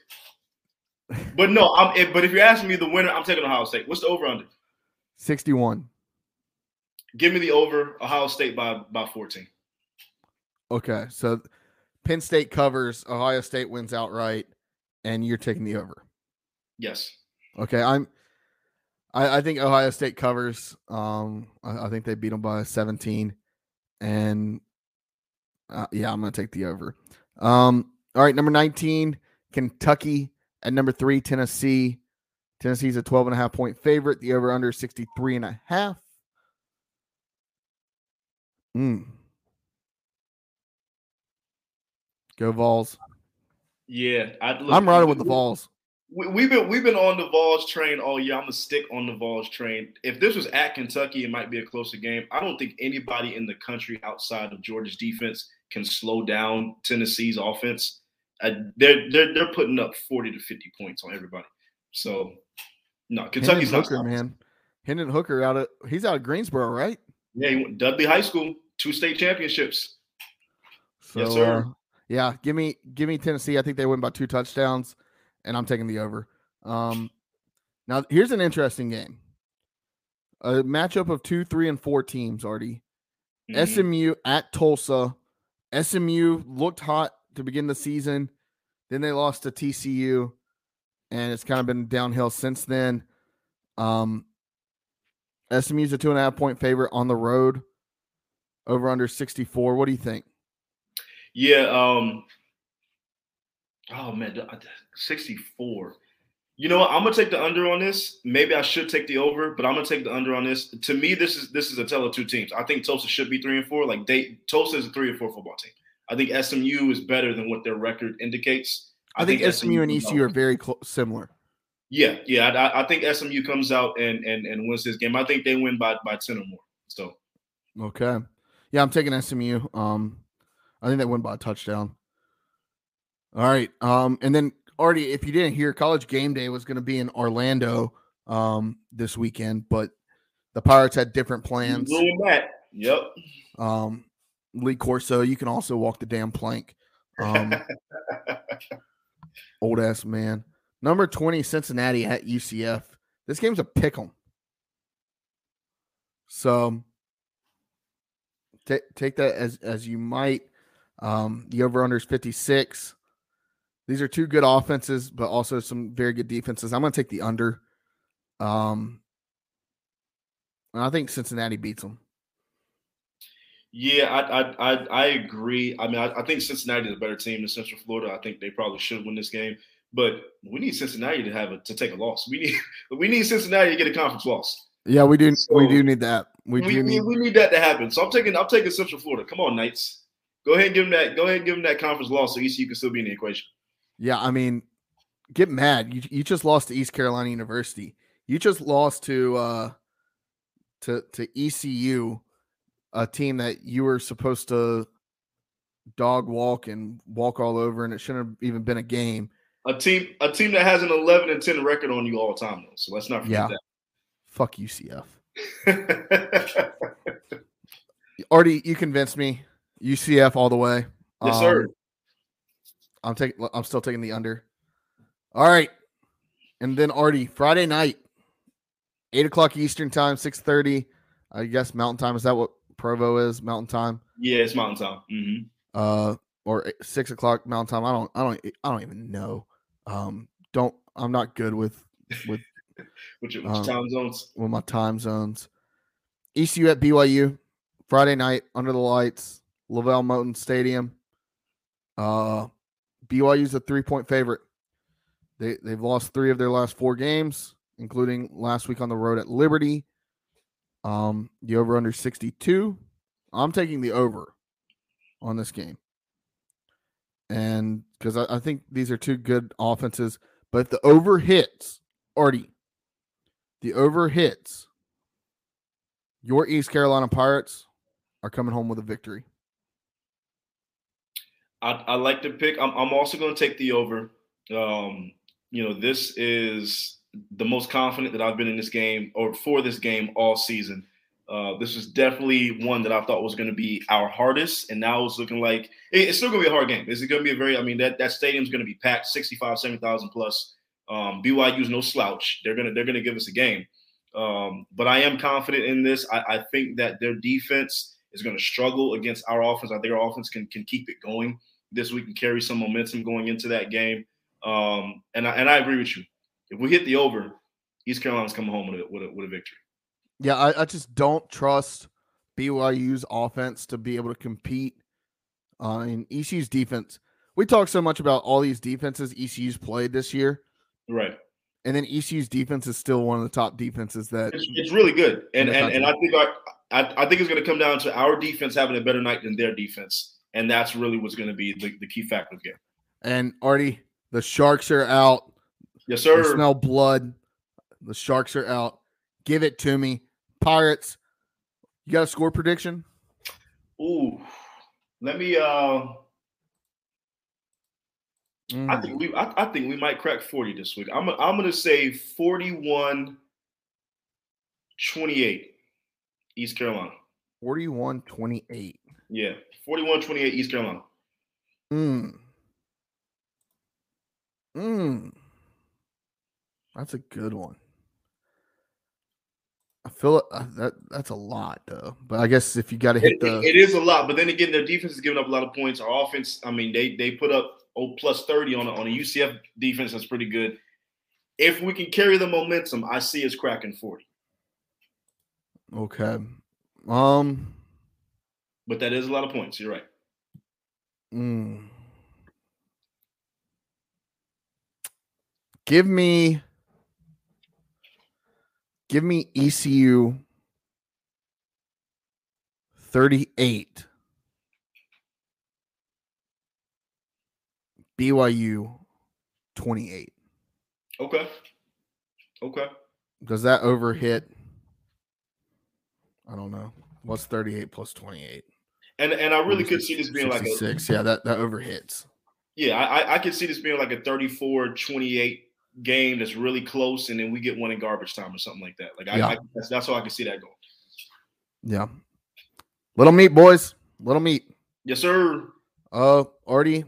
[SPEAKER 2] But no, I'm. But if you're asking me the winner, I'm taking Ohio State. What's the over under?
[SPEAKER 1] Sixty-one.
[SPEAKER 2] Give me the over Ohio State by by 14.
[SPEAKER 1] Okay, so Penn State covers, Ohio State wins outright, and you're taking the over.
[SPEAKER 2] Yes.
[SPEAKER 1] Okay, I'm. I, I think Ohio State covers. Um, I, I think they beat them by 17, and uh, yeah, I'm going to take the over. Um, all right, number 19, Kentucky. At number three, Tennessee. Tennessee's a 12 and a half point favorite. The over under 63 and a half. Mm. Go Vols.
[SPEAKER 2] Yeah,
[SPEAKER 1] I, am riding with the Vols.
[SPEAKER 2] We, have been we've been on the Vols train all year. I'm gonna stick on the Vols train. If this was at Kentucky, it might be a closer game. I don't think anybody in the country outside of Georgia's defense can slow down Tennessee's offense. They're they're they're putting up 40 to 50 points on everybody. So no, Kentucky's
[SPEAKER 1] Hendon Hooker, man. Hendon Hooker out of he's out of Greensboro, right?
[SPEAKER 2] Yeah, he went Dudley High School, two state championships.
[SPEAKER 1] So, yes, sir. Uh, yeah, give me give me Tennessee. I think they win by two touchdowns, and I'm taking the over. Um, now here's an interesting game. A matchup of two, three, and four teams. Artie, mm-hmm. SMU at Tulsa. SMU looked hot to begin the season, then they lost to TCU, and it's kind of been downhill since then. Um, SMU's a two and a half point favorite on the road, over under 64. What do you think?
[SPEAKER 2] Yeah. Um, oh, man, 64. You know what? I'm gonna take the under on this. Maybe I should take the over, but I'm gonna take the under on this. To me, this is this is a tell of two teams. I think Tulsa should be three and four. Like they Tulsa is a three and four football team. I think SMU is better than what their record indicates.
[SPEAKER 1] I, I think, think, SMU, and ECU are very cl- similar.
[SPEAKER 2] Yeah, yeah, I, I, think SMU comes out and, and and wins this game. I think they win by by ten or more. So,
[SPEAKER 1] okay, yeah, I'm taking SMU. Um, I think they win by a touchdown. All right, um, and then Artie, if you didn't hear, College Game Day was going to be in Orlando um this weekend, but the Pirates had different plans.
[SPEAKER 2] Doing that, yep.
[SPEAKER 1] Um, Lee Corso, you can also walk the damn plank. Um, old ass man. Number 20, Cincinnati at UCF. This game's a pick 'em. So t- take that as as you might. Um, the over under is 56. These are two good offenses, but also some very good defenses. I'm going to take the under. Um, I think Cincinnati beats them.
[SPEAKER 2] Yeah, I I I, I agree. I mean, I, I, think Cincinnati is a better team than Central Florida. I think they probably should win this game. but we need Cincinnati to have a to take a loss. We need we need Cincinnati to get a conference loss.
[SPEAKER 1] Yeah, we do.
[SPEAKER 2] So,
[SPEAKER 1] we do need that. We,
[SPEAKER 2] We,
[SPEAKER 1] do
[SPEAKER 2] need, we need that to happen. So I'm taking I'm taking Central Florida. Come on, Knights. Go ahead and give them that. Go ahead and give them that conference loss so ECU can still be in the equation.
[SPEAKER 1] Yeah, I mean, get mad. You you just lost to East Carolina University. You just lost to uh to to ECU, a team that you were supposed to dog walk and walk all over, and it shouldn't have even been a game.
[SPEAKER 2] A team a team that has an 11 and 10 record on you all time though. So let's not
[SPEAKER 1] Yeah.
[SPEAKER 2] forget
[SPEAKER 1] Fuck UCF.
[SPEAKER 2] that.
[SPEAKER 1] Artie, you convinced me. UCF all the way.
[SPEAKER 2] yes, sir.
[SPEAKER 1] Um, I'm taking. I'm still taking the under. All right, and then Artie, Friday night, eight o'clock Eastern time, six thirty. I guess Mountain Time. Is that what Provo is? Mountain Time.
[SPEAKER 2] Yeah, it's Mountain Time. hmm
[SPEAKER 1] Uh, or six o'clock Mountain Time. I don't. I don't. I don't even know. Um, don't. I'm not good with with
[SPEAKER 2] Which, which
[SPEAKER 1] Um,
[SPEAKER 2] time zones?
[SPEAKER 1] with my time zones. ECU at BYU Friday night under the lights, Lavelle Moton Stadium. Uh, BYU's a three point favorite. They they've lost three of their last four games, including last week on the road at Liberty. Um, the over under 62. I'm taking the over on this game. And because I, I think these are two good offenses, but if the over hits, Artie, the over hits, your East Carolina Pirates are coming home with a victory.
[SPEAKER 2] I, I like to pick. I'm, I'm also going to take the over. Um, you know, this is the most confident that I've been in this game or for this game all season. Uh, this is definitely one that I thought was going to be our hardest, and now it's looking like it- it's still going to be a hard game. It's going to be a very, I mean, that that stadium's going to be packed, 65, 70,000 plus. Um, BYU's no slouch. They're gonna they're gonna give us a game. Um, but I am confident in this. I, I think that their defense is going to struggle against our offense. I think our offense can can keep it going this week and carry some momentum going into that game. Um, and I, and I agree with you. If we hit the over, East Carolina's coming home with a, with a, with a victory.
[SPEAKER 1] Yeah, I, I just don't trust BYU's offense to be able to compete uh, in ECU's defense. We talk so much about all these defenses ECU's played this year,
[SPEAKER 2] Right.
[SPEAKER 1] and then ECU's defense is still one of the top defenses that
[SPEAKER 2] It's, it's really good, and and, and I think our, I, I think it's going to come down to our defense having a better night than their defense, and that's really what's going to be the, the key factor of the game.
[SPEAKER 1] and Artie, the Sharks are out.
[SPEAKER 2] Yes,
[SPEAKER 1] I
[SPEAKER 2] sir.
[SPEAKER 1] smell blood. The Sharks are out. Give it to me. Pirates. You got a score prediction?
[SPEAKER 2] Ooh, let me. Uh, I
[SPEAKER 1] Mm.
[SPEAKER 2] think we. I, I think we might crack forty this week. I'm. I'm going to say 41 28 East Carolina.
[SPEAKER 1] 41 28.
[SPEAKER 2] Yeah, 41 28 East Carolina.
[SPEAKER 1] Mm. Mm. That's a good one. I feel uh, that that's a lot though. But I guess if you got to hit
[SPEAKER 2] It,
[SPEAKER 1] the
[SPEAKER 2] it- is a lot, but then again, their defense is giving up a lot of points. Our offense, I mean, they they put up oh plus 30 on a, on a UCF defense that's pretty good. If we can carry the momentum, I see us cracking 40.
[SPEAKER 1] okay, um,
[SPEAKER 2] But that is a lot of points. You're right.
[SPEAKER 1] mm. give me, give me ECU thirty eight, BYU twenty eight.
[SPEAKER 2] Okay. Okay.
[SPEAKER 1] Does that over hit? I don't know. What's 38 plus 28?
[SPEAKER 2] And and I really could see this being like a
[SPEAKER 1] 66. Yeah, that, that over hits.
[SPEAKER 2] yeah, I I- could see this being like a 34-28 game that's really close, and then we get one in garbage time or something like that. Like I,
[SPEAKER 1] Yeah.
[SPEAKER 2] I that's, that's how I can see that going.
[SPEAKER 1] Yeah. Little meat, boys. Little meat.
[SPEAKER 2] Yes, sir.
[SPEAKER 1] Uh, Artie,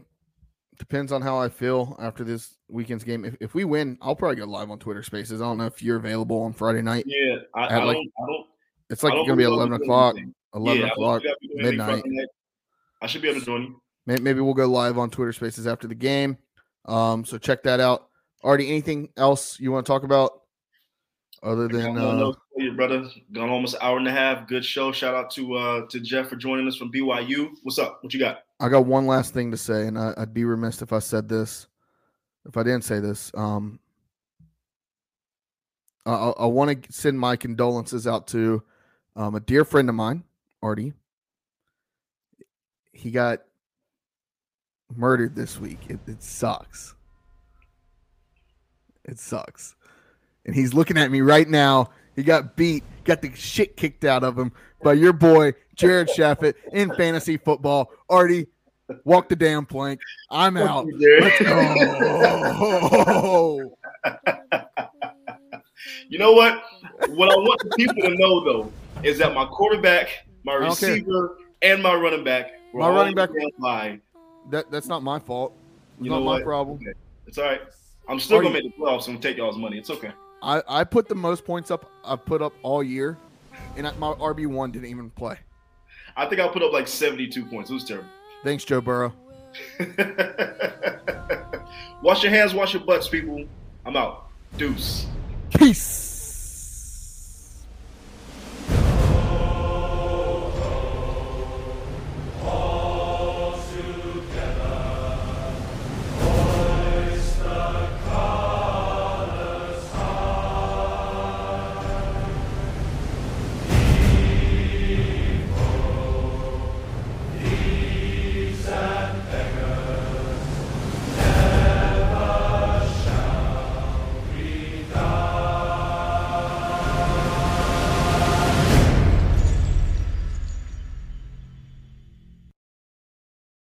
[SPEAKER 1] depends on how I feel after this weekend's game. If, if we win, I'll probably go live on Twitter Spaces. I don't know if you're available on Friday night.
[SPEAKER 2] Yeah, I, I
[SPEAKER 1] like
[SPEAKER 2] don't I don't
[SPEAKER 1] It's like it's
[SPEAKER 2] don't
[SPEAKER 1] going to be 11 o'clock.
[SPEAKER 2] anything.
[SPEAKER 1] 11
[SPEAKER 2] Yeah,
[SPEAKER 1] o'clock.
[SPEAKER 2] I'll be doing anything
[SPEAKER 1] midnight.
[SPEAKER 2] I should be able to join you.
[SPEAKER 1] Maybe we'll go live on Twitter Spaces after the game. Um, so check that out. Artie, anything else you want to talk about other than uh,
[SPEAKER 2] you, brother. Gone almost an hour and a half. Good show. Shout out to uh to Jeff for joining us from BYU. What's up? What you got?
[SPEAKER 1] I got one last thing to say, and I, I'd be remiss if I said this. if I didn't say this, um, I, I want to send my condolences out to um, a dear friend of mine, Artie. He got murdered this week. It, it sucks. It sucks. And he's looking at me right now. He got beat, got the shit kicked out of him by your boy, Jared Shafit, in fantasy football. Artie, walk the damn plank. I'm out. Let's go.
[SPEAKER 2] You know what? What I want the people to know though is that my quarterback, my
[SPEAKER 1] I don't care.
[SPEAKER 2] receiver, and my running back were
[SPEAKER 1] My running back-
[SPEAKER 2] line.
[SPEAKER 1] That that's not my fault. It's
[SPEAKER 2] You
[SPEAKER 1] not
[SPEAKER 2] know
[SPEAKER 1] my problem.
[SPEAKER 2] Okay. It's all right. I'm still gonna
[SPEAKER 1] you-
[SPEAKER 2] make the playoffs and take y'all's money. It's okay.
[SPEAKER 1] I, I put the most points up I've put up all year, and my RB one didn't even play.
[SPEAKER 2] I think I put up like 72 points. It was terrible.
[SPEAKER 1] Thanks, Joe Burrow.
[SPEAKER 2] wash your hands, wash your butts, people. I'm out. Deuce.
[SPEAKER 1] Peace.